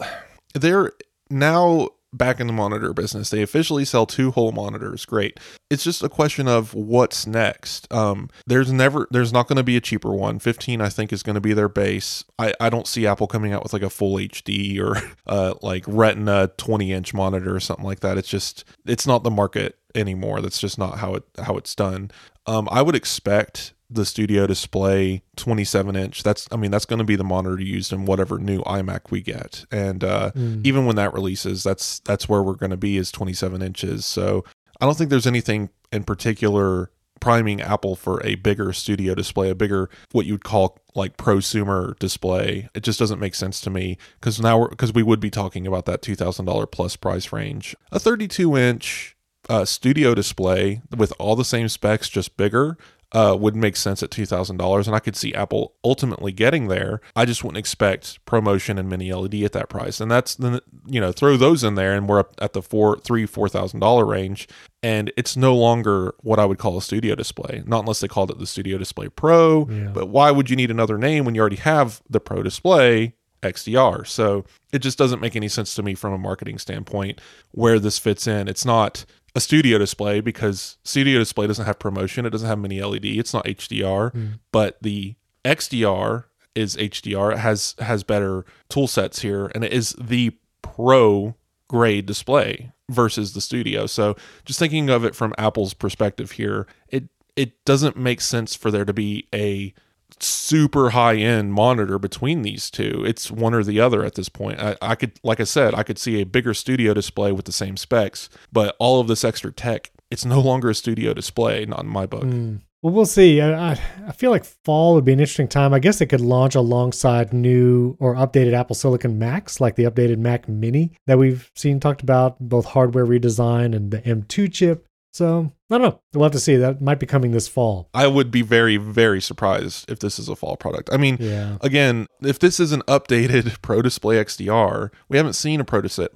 they're now back in the monitor business. They officially sell two whole monitors. Great. It's just a question of what's next. Um, there's never, there's not going to be a cheaper one. 15, I think, is going to be their base. I, I don't see Apple coming out with like a full HD or uh, like Retina 20 inch monitor or something like that. It's just, it's not the market anymore. That's just not how it how it's done. Um, I would expect the studio display 27 inch that's i mean that's going to be the monitor used in whatever new imac we get. And uh, Mm. even when that releases that's that's where we're going to be is 27 inches. So i don't think there's anything in particular priming apple for a bigger studio display a bigger what you'd call like prosumer display. It just doesn't make sense to me because now we're because we would be talking about that $2000 plus price range. A 32 inch uh, studio display with all the same specs just bigger uh, would make sense at two thousand dollars, and I could see Apple ultimately getting there. I just wouldn't expect ProMotion and Mini LED at that price, and that's the you know throw those in there, and we're up at the four, three, four thousand dollar range, and it's no longer what I would call a studio display, not unless they called it the Studio Display Pro. Yeah. But why would you need another name when you already have the Pro Display? XDR. So it just doesn't make any sense to me from a marketing standpoint where this fits in. It's not a studio display because studio display doesn't have promotion. It doesn't have mini LED. It's not HDR, Mm. but the XDR is HDR. It has has better tool sets here, and it is the pro grade display versus the studio. So just thinking of it from Apple's perspective here, it it doesn't make sense for there to be a super high end monitor between these two. It's one or the other at this point. I, I could, like I said, I could see a bigger studio display with the same specs, but all of this extra tech, it's no longer a studio display, not in my book. Mm. Well, we'll see. I, I, I feel like fall would be an interesting time. I guess it could launch alongside new or updated Apple Silicon Macs, like the updated Mac Mini that we've seen talked about, both hardware redesign and the M2 chip. So I don't know. We'll have to see. That might be coming this fall. I would be very, very surprised if this is a fall product. I mean, Yeah. again, if this is an updated Pro Display XDR, we haven't seen a Pro Display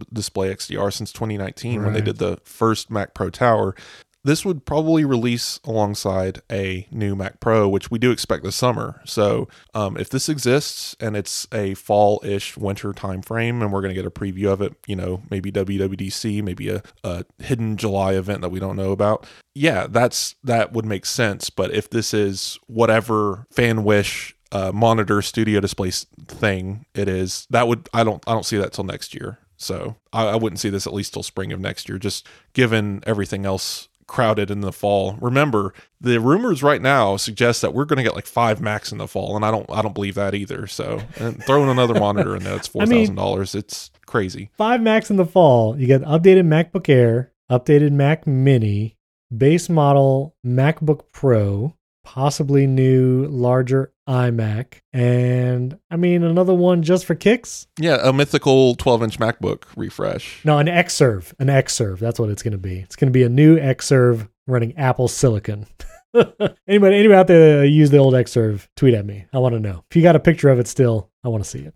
XDR since 2019 when they did the first Mac Pro Tower. This would probably release alongside a new Mac Pro, which we do expect this summer. So, um, if this exists and it's a fall-ish winter time frame, and we're going to get a preview of it, you know, maybe WWDC, maybe a, a hidden July event that we don't know about, yeah, that's that would make sense. But if this is whatever fan wish uh, monitor studio display thing it is, that would I don't I don't see that till next year. So I, I wouldn't see this at least till spring of next year, just given everything else crowded in the fall. Remember, the rumors right now suggest that we're going to get like five Macs in the fall, and I don't I don't believe that either. So and throwing another monitor in there, it's four thousand I mean, dollars. It's crazy. Five Macs in the fall. You get updated MacBook Air, updated Mac Mini, base model MacBook Pro, possibly new larger iMac, and I mean another one just for kicks. Yeah, a mythical twelve inch MacBook refresh. No, an Xserve. An Xserve. That's what it's going to be. It's going to be a new Xserve running Apple Silicon. anybody, anybody out there that use the old Xserve, tweet at me. I want to know. If you got a picture of it still, I want to see it.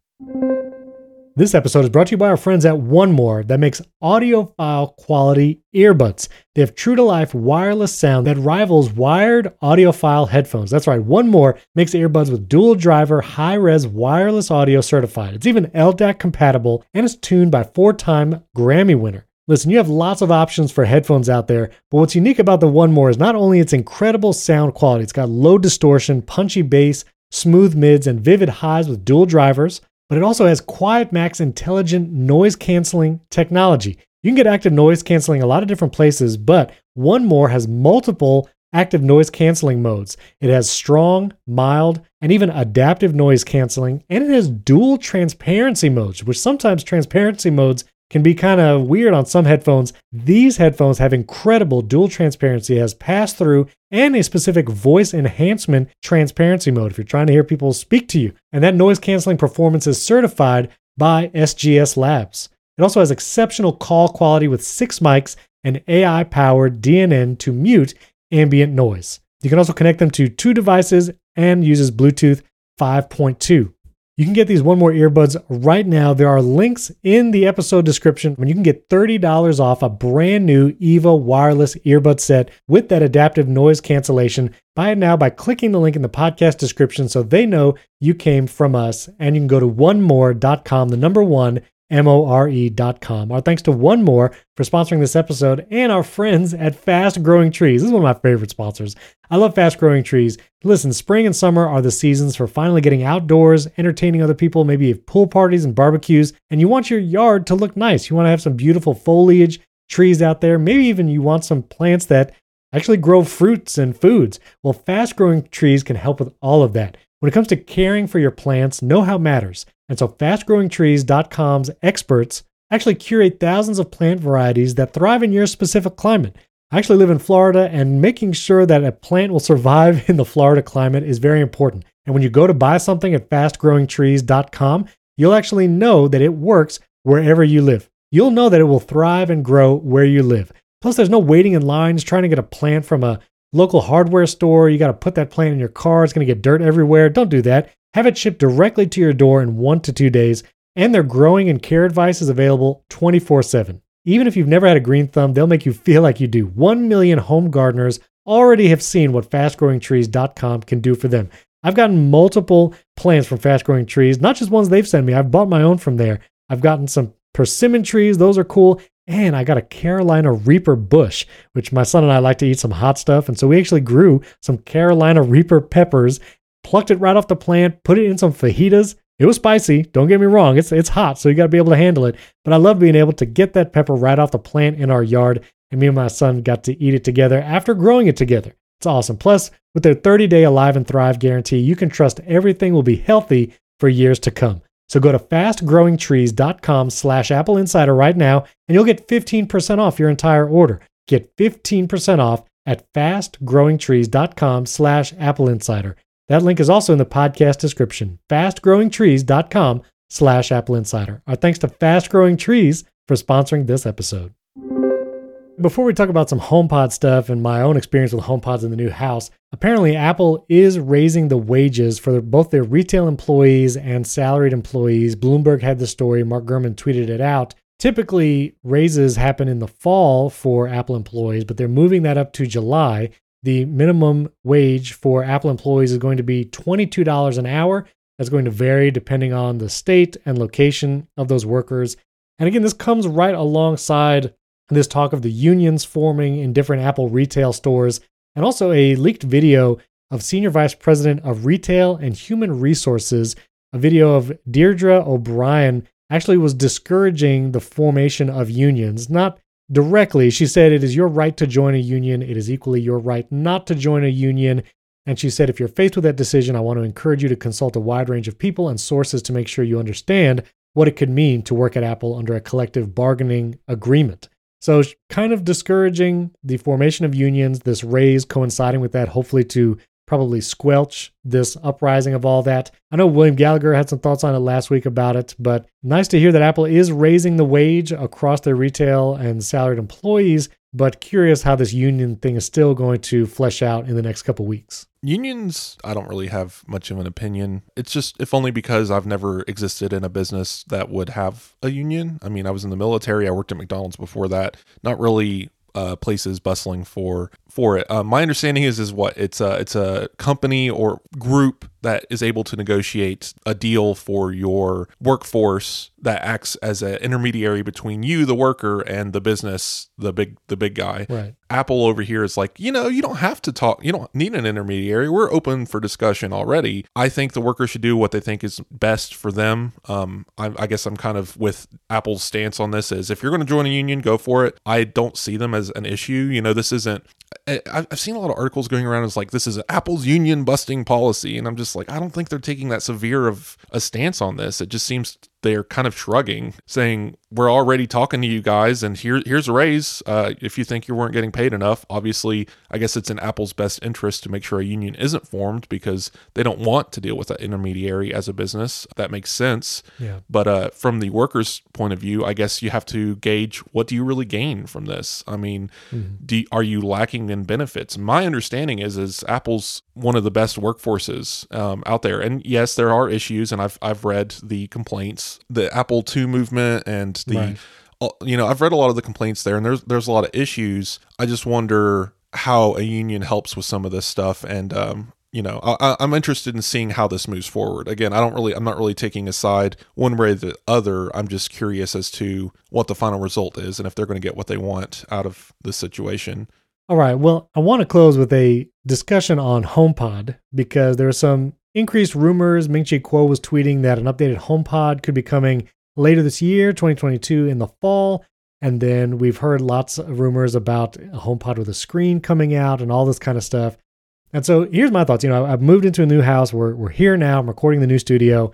This episode is brought to you by our friends at 1More that makes audiophile quality earbuds. They have true to life wireless sound that rivals wired audiophile headphones. That's right, 1More makes earbuds with dual driver, high res wireless audio certified. It's even LDAC compatible and is tuned by four time Grammy winner. Listen, you have lots of options for headphones out there, but what's unique about the 1More is not only its incredible sound quality, it's got low distortion, punchy bass, smooth mids, and vivid highs with dual drivers but it also has QuietMax intelligent noise canceling technology. You can get active noise canceling a lot of different places, but 1More has multiple active noise canceling modes. It has strong, mild, and even adaptive noise canceling, and it has dual transparency modes, which sometimes transparency modes can be kind of weird on some headphones. These headphones have incredible dual transparency, as pass through, and a specific voice enhancement transparency mode if you're trying to hear people speak to you. And that noise canceling performance is certified by SGS Labs. It also has exceptional call quality with six mics and AI powered DNN to mute ambient noise. You can also connect them to two devices and uses Bluetooth 5.2. You can get these 1More earbuds right now. There are links in the episode description when you can get $30 off a brand new EVO wireless earbud set with that adaptive noise cancellation. Buy it now by clicking the link in the podcast description so they know you came from us. And you can go to one onemore.com, the number one, M-O-R-E.com. Our thanks to 1More for sponsoring this episode and our friends at Fast Growing Trees. This is one of my favorite sponsors. I love Fast Growing Trees. Listen, spring and summer are the seasons for finally getting outdoors, entertaining other people, maybe have pool parties and barbecues, and you want your yard to look nice. You want to have some beautiful foliage, trees out there. Maybe even you want some plants that actually grow fruits and foods. Well, Fast Growing Trees can help with all of that. When it comes to caring for your plants, know how matters. And so fastgrowingtrees.com's experts actually curate thousands of plant varieties that thrive in your specific climate. I actually live in Florida, and making sure that a plant will survive in the Florida climate is very important. And when you go to buy something at fastgrowingtrees.com, you'll actually know that it works wherever you live. You'll know that it will thrive and grow where you live. Plus, there's no waiting in lines trying to get a plant from a local hardware store. You got to put that plant in your car. It's going to get dirt everywhere. Don't do that. Have it shipped directly to your door in one to two days, and their growing and care advice is available 24 7. Even if you've never had a green thumb, they'll make you feel like you do. 1 million home gardeners already have seen what fastgrowingtrees.com can do for them. I've gotten multiple plants from Fast Growing Trees, not just ones they've sent me. I've bought my own from there. I've gotten some persimmon trees, those are cool. And I got a Carolina Reaper bush, which my son and I like to eat some hot stuff. And so we actually grew some Carolina Reaper peppers plucked it right off the plant, put it in some fajitas. It was spicy. Don't get me wrong. It's it's hot, so you got to be able to handle it. But I love being able to get that pepper right off the plant in our yard, and me and my son got to eat it together after growing it together. It's awesome. Plus, with their 30-day Alive and Thrive guarantee, you can trust everything will be healthy for years to come. So go to fastgrowingtrees.com slash Apple Insider right now, and you'll get 15% off your entire order. Get 15% off at fastgrowingtrees.com slash Apple Insider. That link is also in the podcast description, fastgrowingtrees.com slash Apple Insider. Our thanks to Fast Growing Trees for sponsoring this episode. Before we talk about some HomePod stuff and my own experience with HomePods in the new house, apparently Apple is raising the wages for both their retail employees and salaried employees. Bloomberg had the story, Mark Gurman tweeted it out. Typically, raises happen in the fall for Apple employees, but they're moving that up to July the minimum wage for Apple employees is going to be $22 an hour. That's going to vary depending on the state and location of those workers. And again, this comes right alongside this talk of the unions forming in different Apple retail stores, and also a leaked video of Senior Vice President of Retail and Human Resources, a video of Deirdre O'Brien actually was discouraging the formation of unions, not directly. She said, It is your right to join a union. It is equally your right not to join a union. And she said, If you're faced with that decision, I want to encourage you to consult a wide range of people and sources to make sure you understand what it could mean to work at Apple under a collective bargaining agreement. So, kind of discouraging the formation of unions, this raise coinciding with that, hopefully to probably squelch this uprising of all that. I know William Gallagher had some thoughts on it last week about it, but nice to hear that Apple is raising the wage across their retail and salaried employees. But curious how this union thing is still going to flesh out in the next couple weeks. Unions, I don't really have much of an opinion. It's just, if only because I've never existed in a business that would have a union. I mean, I was in the military, I worked at McDonald's before that. Not really uh, places bustling for for it. Uh, my understanding is is what it's a it's a company or group that is able to negotiate a deal for your workforce that acts as an intermediary between you, the worker, and the business, the big the big guy. Right. Apple over here is like, you know, you don't have to talk, you don't need an intermediary. We're open for discussion already. I think the workers should do what they think is best for them. Um, I, I guess I'm kind of with Apple's stance on this is if you're going to join a union, go for it. I don't see them as an issue. You know, this isn't I've seen a lot of articles going around as like this is Apple's union busting policy, and I'm just like I don't think they're taking that severe of a stance on this. It just seems they're kind of shrugging, saying, "We're already talking to you guys, and here here's a raise. Uh, if you think you weren't getting paid enough, obviously, I guess it's in Apple's best interest to make sure a union isn't formed because they don't want to deal with an intermediary as a business. That makes sense. Yeah. But uh, from the workers' point of view, I guess you have to gauge what do you really gain from this. I mean, mm-hmm. do, are you lacking in benefits? My understanding is is Apple's one of the best workforces um, out there, and yes, there are issues, and I've I've read the complaints the Apple II movement and the right. Uh, you know I've read a lot of the complaints there, and there's there's a lot of issues. I just wonder how a union helps with some of this stuff, and um, you know I, am interested in seeing how this moves forward. Again, I don't really I'm not really taking a side one way or the other. I'm just curious as to what the final result is and if they're going to get what they want out of this situation. All right. Well, I want to close with a discussion on HomePod because there are some increased rumors. Ming Chi Kuo was tweeting that an updated HomePod could be coming later this year, 2022, in the fall. And then we've heard lots of rumors about a HomePod with a screen coming out and all this kind of stuff. And so here's my thoughts. You know, I've moved into a new house. We're, we're here now. I'm recording the new studio.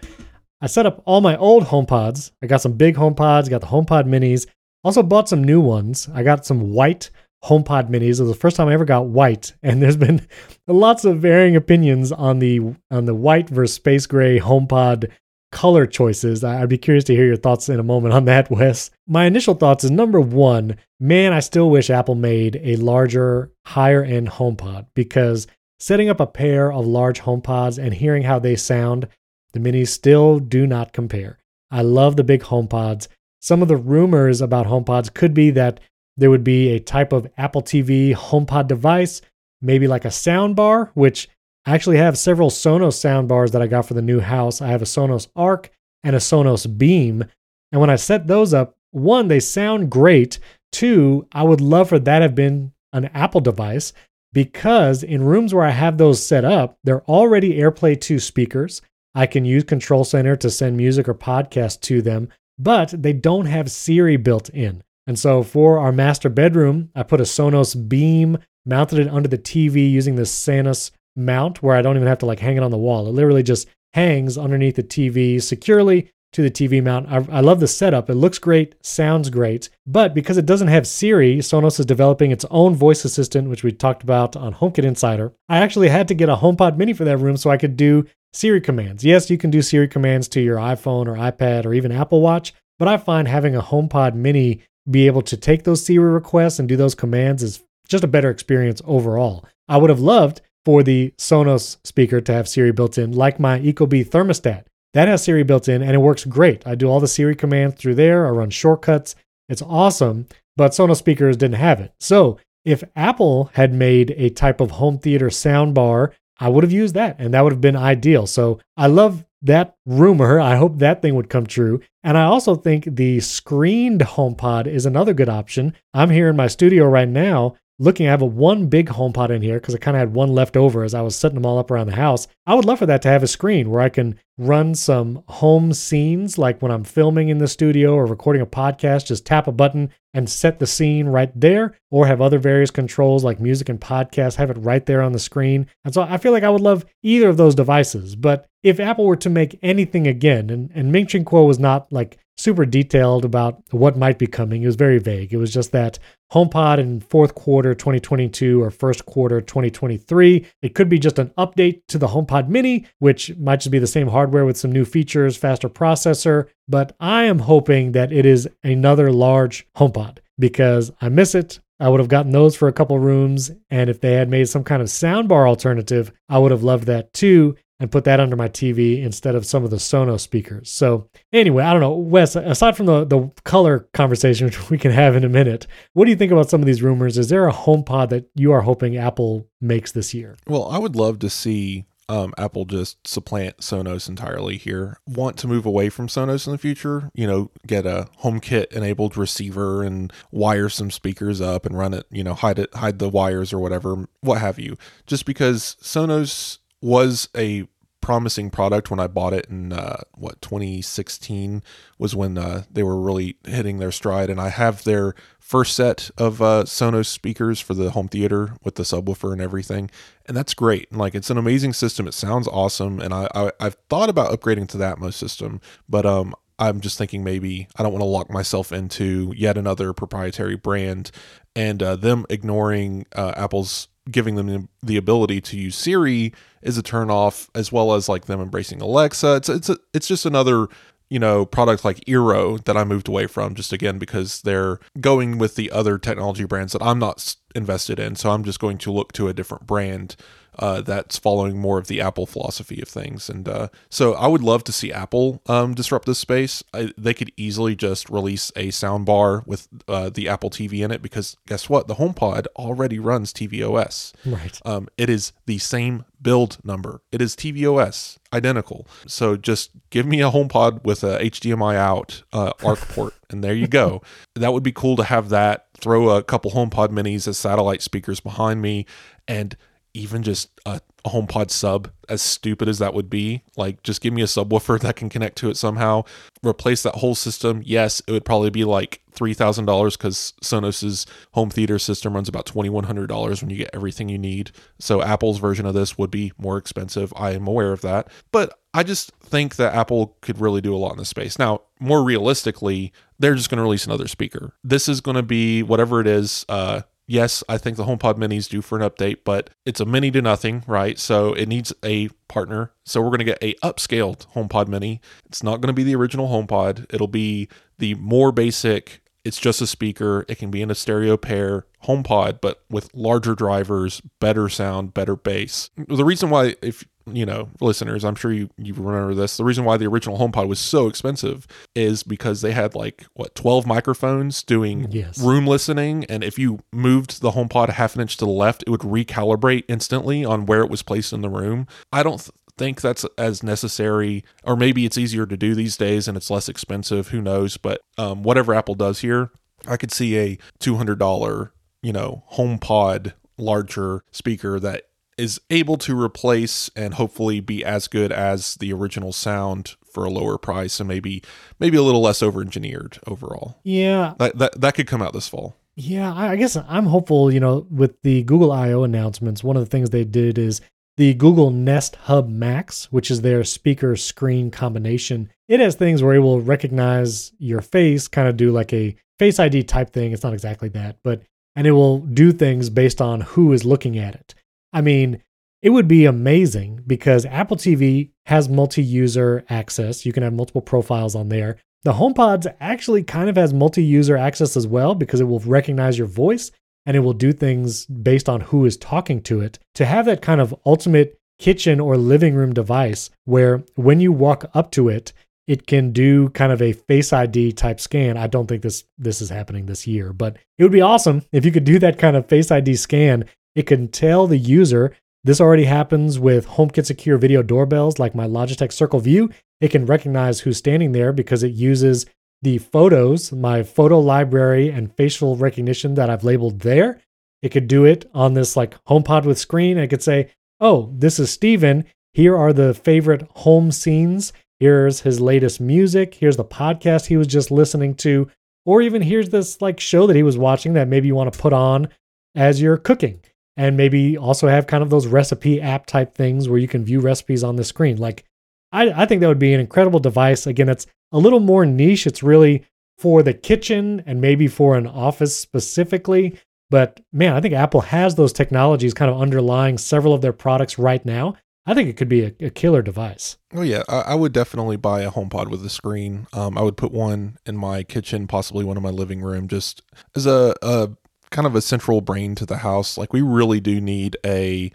I set up all my old HomePods. I got some big HomePods, got the HomePod minis. Also bought some new ones. I got some white HomePod minis. It was the first time I ever got white, and there's been lots of varying opinions on the on the white versus space gray HomePod color choices. I'd be curious to hear your thoughts in a moment on that, Wes. My initial thoughts is number one, man, I still wish Apple made a larger, higher end HomePod because setting up a pair of large HomePods and hearing how they sound, the minis still do not compare. I love the big HomePods. Some of the rumors about HomePods could be that there would be a type of Apple TV HomePod device, maybe like a sound bar, which I actually have several Sonos sound bars that I got for the new house. I have a Sonos Arc and a Sonos Beam. And when I set those up, one, they sound great. Two, I would love for that have been an Apple device because in rooms where I have those set up, they're already AirPlay 2 speakers. I can use Control Center to send music or podcast to them, but they don't have Siri built in. And so for our master bedroom, I put a Sonos Beam, mounted it under the TV using this Sanus mount where I don't even have to like hang it on the wall. It literally just hangs underneath the TV securely to the TV mount. I, I, love the setup. It looks great, sounds great, but because it doesn't have Siri, Sonos is developing its own voice assistant, which we talked about on HomeKit Insider. I actually had to get a HomePod Mini for that room so I could do Siri commands. Yes, you can do Siri commands to your iPhone or iPad or even Apple Watch, but I find having a HomePod Mini be able to take those Siri requests and do those commands is just a better experience overall. I would have loved for the Sonos speaker to have Siri built in, like my Ecobee thermostat. That has Siri built in and it works great. I do all the Siri commands through there, I run shortcuts. It's awesome, but Sonos speakers didn't have it. So if Apple had made a type of home theater soundbar, I would have used that and that would have been ideal. So I love that rumor. I hope that thing would come true. And I also think the screened HomePod is another good option. I'm here in my studio right now looking. I have a one big HomePod in here because I kind of had one left over as I was setting them all up around the house. I would love for that to have a screen where I can run some home scenes, like when I'm filming in the studio or recording a podcast, just tap a button and set the scene right there, or have other various controls like music and podcast, have it right there on the screen. And so I feel like I would love either of those devices. But if Apple were to make anything again, and, and Ming Chi Kuo was not like super detailed about what might be coming. It was very vague. It was just that HomePod in fourth quarter 2022 or first quarter 2023. It could be just an update to the HomePod Mini, which might just be the same hardware with some new features, faster processor. But I am hoping that it is another large HomePod because I miss it. I would have gotten those for a couple rooms. And if they had made some kind of soundbar alternative, I would have loved that too and put that under my TV instead of some of the Sonos speakers. So anyway, I don't know, Wes. Aside from the the color conversation, which we can have in a minute, what do you think about some of these rumors? Is there a HomePod that you are hoping Apple makes this year? Well, I would love to see um, Apple just supplant Sonos entirely here. Want to move away from Sonos in the future? You know, get a HomeKit enabled receiver and wire some speakers up and run it. You know, hide it, hide the wires or whatever, what have you. Just because Sonos was a promising product when I bought it in uh, what 2016 was when uh, they were really hitting their stride, and I have their first set of uh, Sonos speakers for the home theater with the subwoofer and everything, and that's great. And, Like it's an amazing system. It sounds awesome, and I, I have thought about upgrading to that Atmos system, but um I'm just thinking maybe I don't want to lock myself into yet another proprietary brand and uh, them ignoring uh, Apple's giving them the ability to use Siri is a turn off, as well as like them embracing Alexa. It's it's a, it's just another you know product like Eero that I moved away from just again because they're going with the other technology brands that I'm not invested in. So I'm just going to look to a different brand uh, that's following more of the Apple philosophy of things. And uh, so I would love to see Apple um, disrupt this space. I, they could easily just release a sound bar with uh, the Apple TV in it because guess what? The HomePod already runs tvOS. Right. Um, it is the same build number. It is tvOS, identical. So just give me a HomePod with a HDMI out uh, ARC port, and there you go. that would be cool to have that. Throw a couple HomePod minis as satellite speakers behind me, and even just a, HomePod sub, as stupid as that would be, like just give me a subwoofer that can connect to it somehow. Replace that whole system. Yes, it would probably be like three thousand dollars because Sonos's home theater system runs about twenty one hundred dollars when you get everything you need. So Apple's version of this would be more expensive. I am aware of that, but I just think that Apple could really do a lot in this space. Now, more realistically, they're just going to release another speaker. This is going to be whatever it is. Uh, yes, I think the HomePod Mini is due for an update, but it's a mini to nothing, right? So it needs a partner. So we're going to get a upscaled HomePod Mini. It's not going to be the original HomePod. It'll be the more basic. It's just a speaker. It can be in a stereo pair HomePod, but with larger drivers, better sound, better bass. The reason why, if you know, listeners, I'm sure you, you remember this. The reason why the original HomePod was so expensive is because they had like what 12 microphones doing yes. room listening, and if you moved the HomePod a half an inch to the left, it would recalibrate instantly on where it was placed in the room. I don't th- think that's as necessary, or maybe it's easier to do these days and it's less expensive. Who knows? But um, whatever Apple does here, I could see a two hundred dollar, you know, HomePod larger speaker that is able to replace and hopefully be as good as the original sound for a lower price and maybe maybe a little less over engineered overall. Yeah. That, that that could come out this fall. Yeah, I guess I'm hopeful, you know, with the Google I/O announcements, one of the things they did is the Google Nest Hub Max, which is their speaker screen combination. It has things where it will recognize your face, kind of do like a face ID type thing. It's not exactly that, but and it will do things based on who is looking at it. I mean, it would be amazing because Apple TV has multi user access. You can have multiple profiles on there. The HomePods actually kind of has multi user access as well because it will recognize your voice and it will do things based on who is talking to it. To have that kind of ultimate kitchen or living room device where when you walk up to it, it can do kind of a face ID type scan. I don't think this this is happening this year, but it would be awesome if you could do that kind of face ID scan it can tell the user this already happens with HomeKit secure video doorbells like my Logitech Circle View. It can recognize who's standing there because it uses the photos, my photo library and facial recognition that I've labeled there. It could do it on this like HomePod with screen. It could say, "Oh, this is Stephen. Here are the favorite home scenes. Here's his latest music. Here's the podcast he was just listening to, or even here's this like show that he was watching that maybe you want to put on as you're cooking." And maybe also have kind of those recipe app type things where you can view recipes on the screen. Like, I, I think that would be an incredible device. Again, it's a little more niche. It's really for the kitchen and maybe for an office specifically. But man, I think Apple has those technologies kind of underlying several of their products right now. I think it could be a, a killer device. Oh yeah, I, I, would definitely buy a HomePod with a screen. Um, I would put one in my kitchen, possibly one in my living room, just as a, a kind of a central brain to the house. Like we really do need a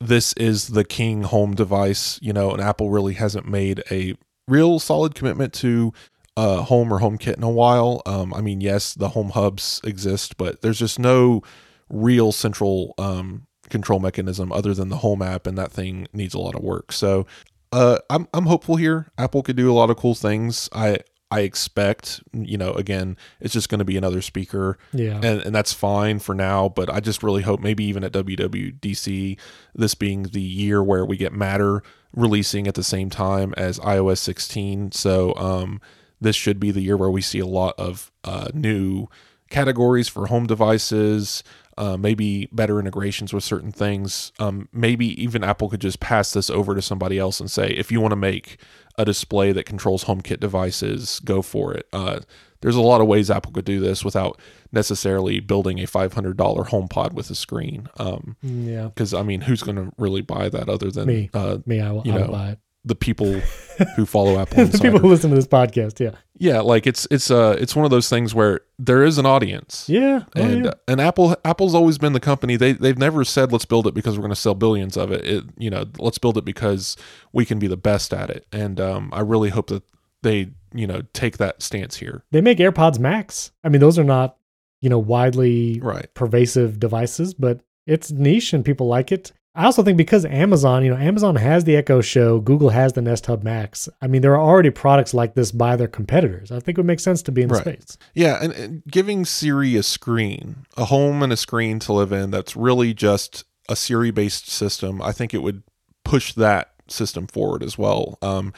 this is the king home device, you know, and Apple really hasn't made a real solid commitment to uh, home or HomeKit in a while. Um, I mean, yes, the home hubs exist, but there's just no real central um, control mechanism other than the home app, and that thing needs a lot of work. So uh, I'm I'm hopeful here. Apple could do a lot of cool things. I I expect, you know, again, it's just going to be another speaker. Yeah. And, and that's fine for now. But I just really hope maybe even at WWDC, this being the year where we get Matter releasing at the same time as iOS 16. So um, this should be the year where we see a lot of uh, new categories for home devices, uh, maybe better integrations with certain things. Um, maybe even Apple could just pass this over to somebody else and say, if you want to make a display that controls HomeKit devices, go for it. Uh, there's a lot of ways Apple could do this without necessarily building a $500 HomePod with a screen. Um, yeah. Because I mean, who's going to really buy that other than Me. Uh, Me, I will, you I will know, buy it. the people who follow Apple the people who listen to this podcast. Yeah. Yeah, like it's it's uh it's one of those things where there is an audience. Yeah. Oh, and yeah. and Apple Apple's always been the company they they've never said let's build it because we're going to sell billions of it. It you know let's build it because we can be the best at it. And um, I really hope that they you know take that stance here. They make AirPods Max. I mean, those are not, you know, widely Right. pervasive devices, but it's niche and people like it. I also think because Amazon, you know, Amazon has the Echo Show, Google has the Nest Hub Max. I mean, there are already products like this by their competitors. I think it would make sense to be in the Right. space. Yeah, and, and giving Siri a screen, a home and a screen to live in that's really just a Siri based system, I think it would push that system forward as well. Um,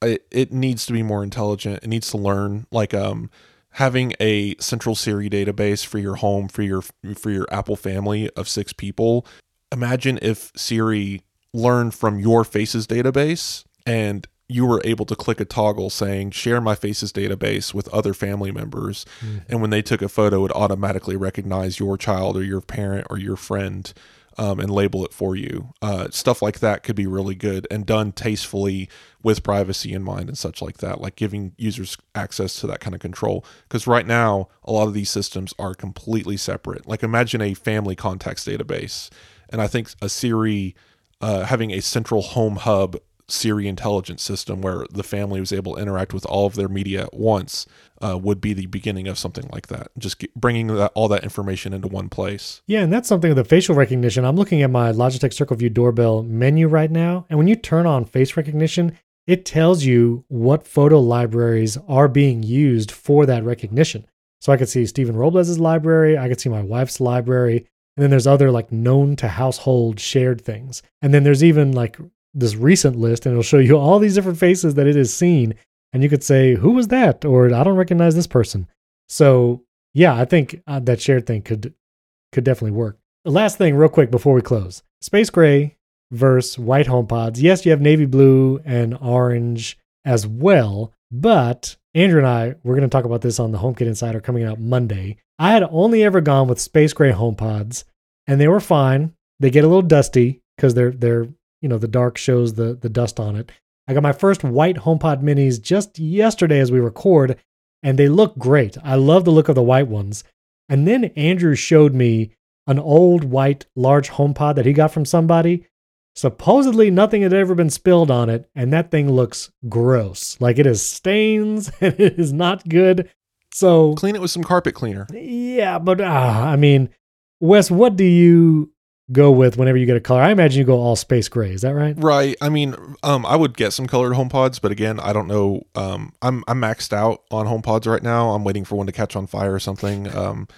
it, it needs to be more intelligent. It needs to learn like um having a central Siri database for your home for your for your Apple family of 6 people. Imagine if Siri learned from your faces database and you were able to click a toggle saying share my faces database with other family members. And when they took a photo it automatically recognize your child or your parent or your friend um, and label it for you. Uh, stuff like that could be really good and done tastefully with privacy in mind and such like that like giving users access to that kind of control. Because right now a lot of these systems are completely separate. Like imagine a family contacts database and i think a siri uh, having a central home hub Siri intelligence system where the family was able to interact with all of their media at once uh, would be the beginning of something like that. Just get, bringing that, all that information into one place. Yeah, and that's something with the facial recognition. I'm looking at my Logitech Circle View doorbell menu right now, and when you turn on face recognition, it tells you what photo libraries are being used for that recognition. So I could see Stephen Robles' library, I could see my wife's library, and then there's other like known to household shared things. And then there's even like this recent list, and it'll show you all these different faces that it has seen. And you could say, who was that? Or I don't recognize this person. So yeah, I think uh, that shared thing could could definitely work. The last thing, real quick, before we close Space Gray versus white HomePods. Yes, you have navy blue and orange as well, but Andrew and I, we're going to talk about this on the HomeKit Insider coming out Monday. I had only ever gone with Space Gray HomePods, and they were fine. They get a little dusty because they're they're you know the dark shows the the dust on it. I got my first white HomePod minis just yesterday as we record, and they look great. I love the look of the white ones. And then Andrew showed me an old white large HomePod that he got from somebody. Supposedly nothing had ever been spilled on it, and that thing looks gross. Like it has stains and it is not good. So Clean it with some carpet cleaner. yeah, but uh, I mean, Wes, what do you go with whenever you get a color? I imagine you go all space gray. Is that right? Right. I mean, um, I would get some colored HomePods, but again, I don't know. Um, I'm I'm maxed out on HomePods right now. I'm waiting for one to catch on fire or something. Um,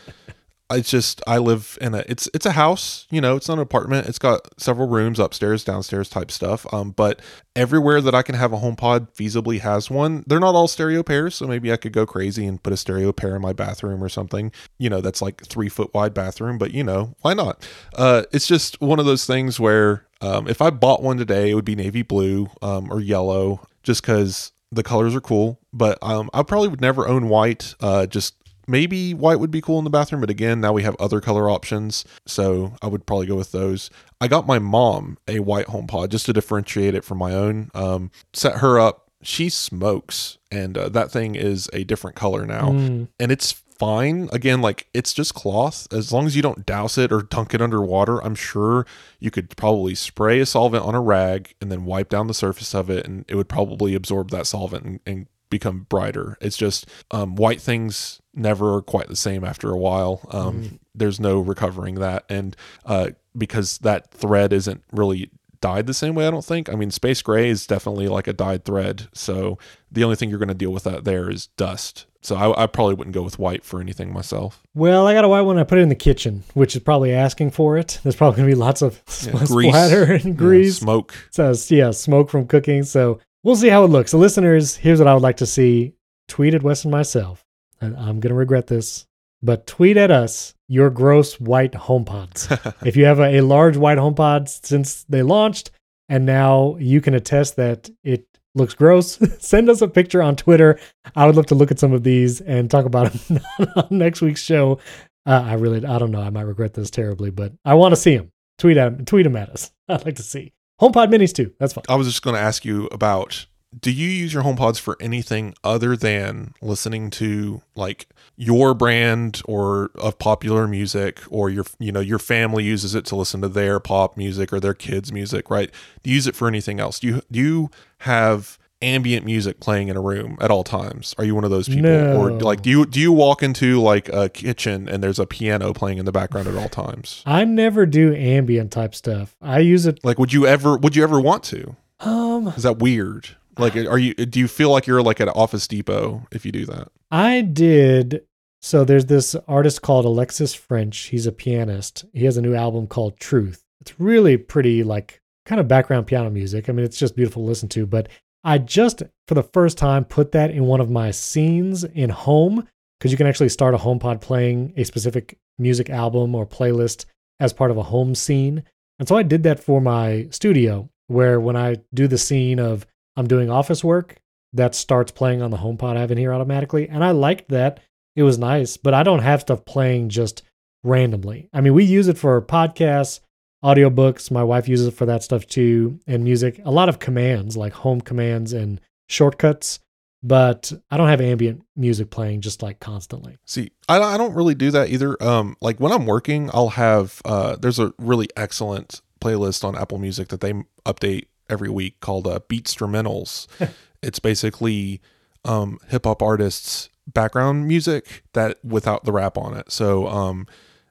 it's just I live in a it's it's a house. You know, it's not an apartment. It's got several rooms, upstairs, downstairs type stuff. Um, but everywhere that I can have a HomePod feasibly has one. They're not all stereo pairs, so maybe I could go crazy and put a stereo pair in my bathroom or something. You know, that's like three foot wide bathroom. But you know, why not? Uh, it's just one of those things where um, if I bought one today, it would be navy blue um, or yellow, just because the colors are cool. But um, I probably would never own white. Uh, just maybe white would be cool in the bathroom, but again, now we have other color options, so I would probably go with those. I got my mom a white home pod just to differentiate it from my own. Um, set her up. She smokes, and uh, that thing is a different color now, Mm. and it's fine. Again, like it's just cloth. As long as you don't douse it or dunk it under water, I'm sure you could probably spray a solvent on a rag and then wipe down the surface of it, and it would probably absorb that solvent and, and become brighter. It's just um, white things never are quite the same after a while. Um, Mhm. There's no recovering that, and uh, because that thread isn't really dyed the same way, I don't think. I mean, space gray is definitely like a dyed thread, so the only thing you're going to deal with that there is dust. So I, I probably wouldn't go with white for anything myself. Well, I got a white one. I put it in the kitchen, which is probably asking for it. There's probably gonna be lots of Yeah, grease. splatter and Yeah, grease. smoke. So yeah smoke from cooking so we'll see how it looks. So listeners here's what i would like to see. Tweet at wes and myself and i'm going to regret this but tweet at us your gross white homepods. If you have a, a large white homepod since they launched and now you can attest that it looks gross send us a picture on twitter. I would love to look at some of these and talk about them on next week's show. Uh, i really i don't know. I might regret this terribly but i want to see them tweet at them, tweet them at us. I'd like to see HomePod minis too. That's fine. I was just going to ask you about do you use your HomePods for anything other than listening to like your brand or of popular music or your you know your family uses it to listen to their pop music or their kids music, right? Do you use it for anything else? Do you do you have ambient music playing in a room at all times? Are you one of those people or like do you do you walk into like a kitchen and there's a piano playing in the background at all times? I never do ambient type stuff. I use it. Like would you ever would you ever want to? Um, Is that weird? Like, are you? Do you feel like you're like at Office Depot if you do that? I did. So there's this artist called Alexis Ffrench. He's a pianist. He has a new album called Truth. It's really pretty, like kind of background piano music. I mean, it's just beautiful to listen to. But I just, for the first time, put that in one of my scenes in Home because you can actually start a HomePod playing a specific music album or playlist as part of a home scene. And so I did that for my studio, where when I do the scene of I'm doing office work, that starts playing on the HomePod I have in here automatically. And I liked that. It was nice, but I don't have stuff playing just randomly. I mean, we use it for podcasts, audiobooks. My wife uses it for that stuff too, and music. A lot of commands like home commands and shortcuts, but I don't have ambient music playing just like constantly. See, I, I don't really do that either. Um, like when I'm working, I'll have uh, there's a really excellent playlist on Apple Music that they update every week called uh, Beatstrumentals. it's basically um, hip hop artists' background music that without the rap on it. So, um,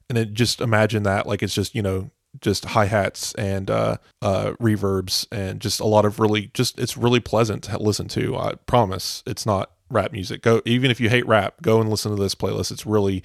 and it just imagine that like it's just you know just hi hats and uh, uh, reverbs and just a lot of really just it's really pleasant to listen to. I promise it's not rap music. Go even if you hate rap, go and listen to this playlist. It's really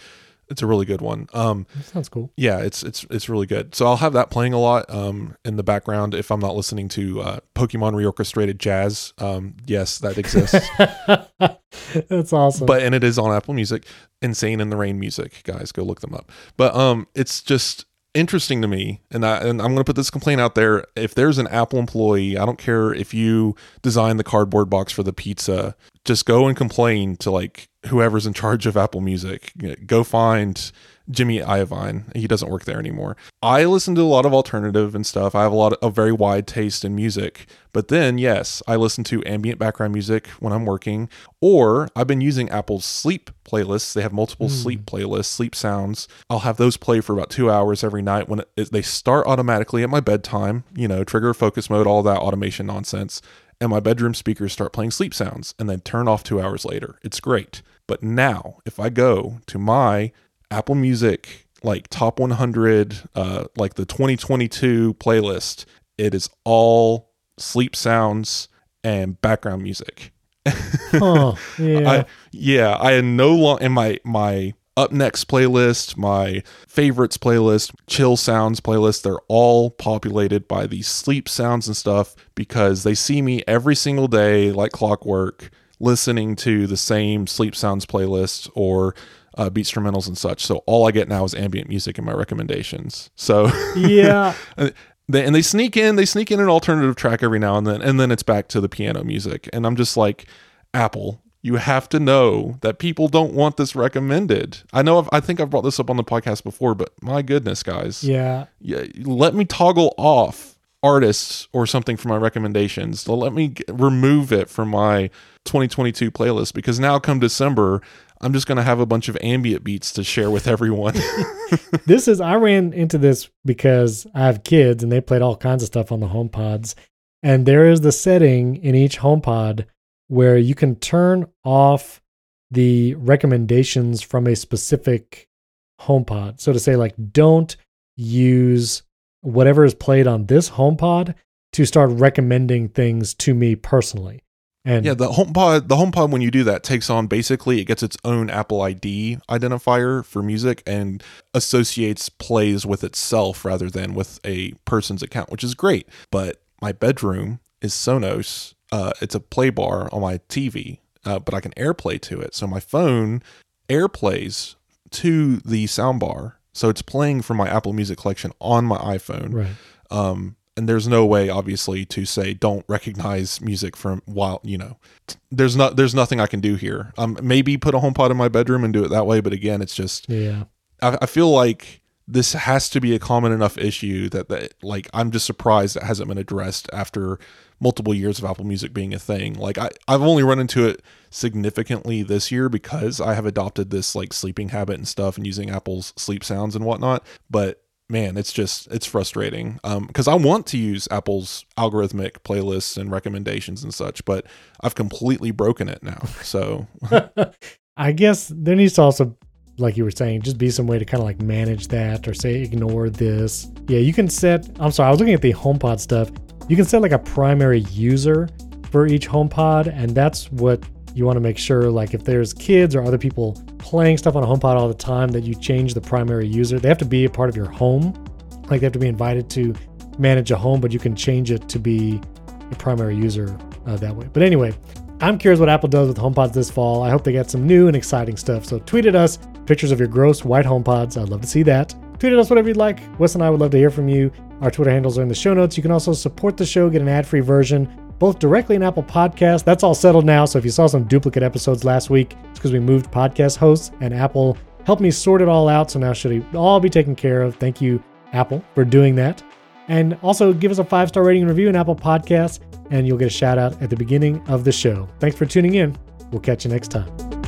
it's a really good one. Um, That sounds cool. yeah, it's it's it's really good. So I'll have that playing a lot um, in the background if I'm not listening to uh, Pokemon reorchestrated jazz. Um, yes, that exists. That's awesome. but and it is on Apple Music. Insane in the Rain music, guys, go look them up. But um, it's just interesting to me, and I and I'm going to put this complaint out there. If there's an Apple employee, I don't care if you design the cardboard box for the pizza, just go and complain to like whoever's in charge of Apple Music. Go find Jimmy Iovine. He doesn't work there anymore. I listen to a lot of alternative and stuff. I have a lot of a very wide taste in music. But then, yes, I listen to ambient background music when I'm working, or I've been using Apple's sleep playlists. They have multiple hmm. sleep playlists, sleep sounds. I'll have those play for about two hours every night when it, they start automatically at my bedtime, you know, trigger focus mode, all that automation nonsense. And my bedroom speakers start playing sleep sounds and then turn off two hours later. It's great. But now, if I go to my Apple Music, like top 100, uh, like the 2022 playlist, it is all sleep sounds and background music. huh, yeah. I, yeah, I had no long in my my up next playlist, my favorites playlist, chill sounds playlist, they're all populated by these sleep sounds and stuff because they see me every single day like clockwork listening to the same sleep sounds playlist or uh, beat instrumentals and such. So all I get now is ambient music in my recommendations. So yeah. they, and they sneak in they sneak in an alternative track every now and then and then it's back to the piano music and i'm just like apple you have to know that people don't want this recommended i know I've, i think i've brought this up on the podcast before but my goodness guys Yeah. yeah, let me toggle off artists or something from my recommendations so let me g- remove it from my 2022 playlist because now come december I'm just going to have a bunch of ambient beats to share with everyone. this is I ran into this because I have kids and they played all kinds of stuff on the HomePods. And there is the setting in each HomePod where you can turn off the recommendations from a specific HomePod. So to say like don't use whatever is played on this HomePod to start recommending things to me personally. And yeah, the HomePod, the HomePod, when you do that, takes on basically it gets its own Apple ID identifier for music and associates plays with itself rather than with a person's account, which is great. But my bedroom is Sonos. Uh, it's a play bar on my TV, uh, but I can AirPlay to it. So my phone AirPlays to the soundbar, so it's playing from my Apple Music collection on my iPhone. right. Um, and there's no way obviously to say don't recognize music from while you know. There's not there's nothing i can do here. Um maybe put a homepod in my bedroom and do it that way but again it's just Yeah. i, I feel like this has to be a common enough issue that that like i'm just surprised it hasn't been addressed after multiple years of apple music being a thing. Like i i've only run into it significantly this year because i have adopted this like sleeping habit and stuff and using apple's sleep sounds and whatnot but man it's just it's frustrating um because i want to use apple's algorithmic playlists and recommendations and such but i've completely broken it now so I guess there needs to also, like you were saying, just be some way to kind of like manage that or say ignore this. Yeah, you can set. I'm sorry, I was looking at the HomePod stuff. You can set like a primary user for each HomePod, and that's what you want to make sure. Like if there's kids or other people playing stuff on a HomePod all the time, that you change the primary user. They have to be a part of your home. Like they have to be invited to manage a home, but you can change it to be a primary user uh, that way. But anyway, I'm curious what Apple does with HomePods this fall. I hope they get some new and exciting stuff. So tweet at us pictures of your gross white HomePods. I'd love to see that. Tweet at us whatever you'd like. Wes and I would love to hear from you. Our Twitter handles are in the show notes. You can also support the show, get an ad-free version, both directly in Apple Podcasts. That's all settled now. So if you saw some duplicate episodes last week, it's because we moved podcast hosts and Apple helped me sort it all out. So now should all be taken care of. Thank you, Apple, for doing that. And also give us a five star rating and review in Apple Podcasts, and you'll get a shout out at the beginning of the show. Thanks for tuning in. We'll catch you next time.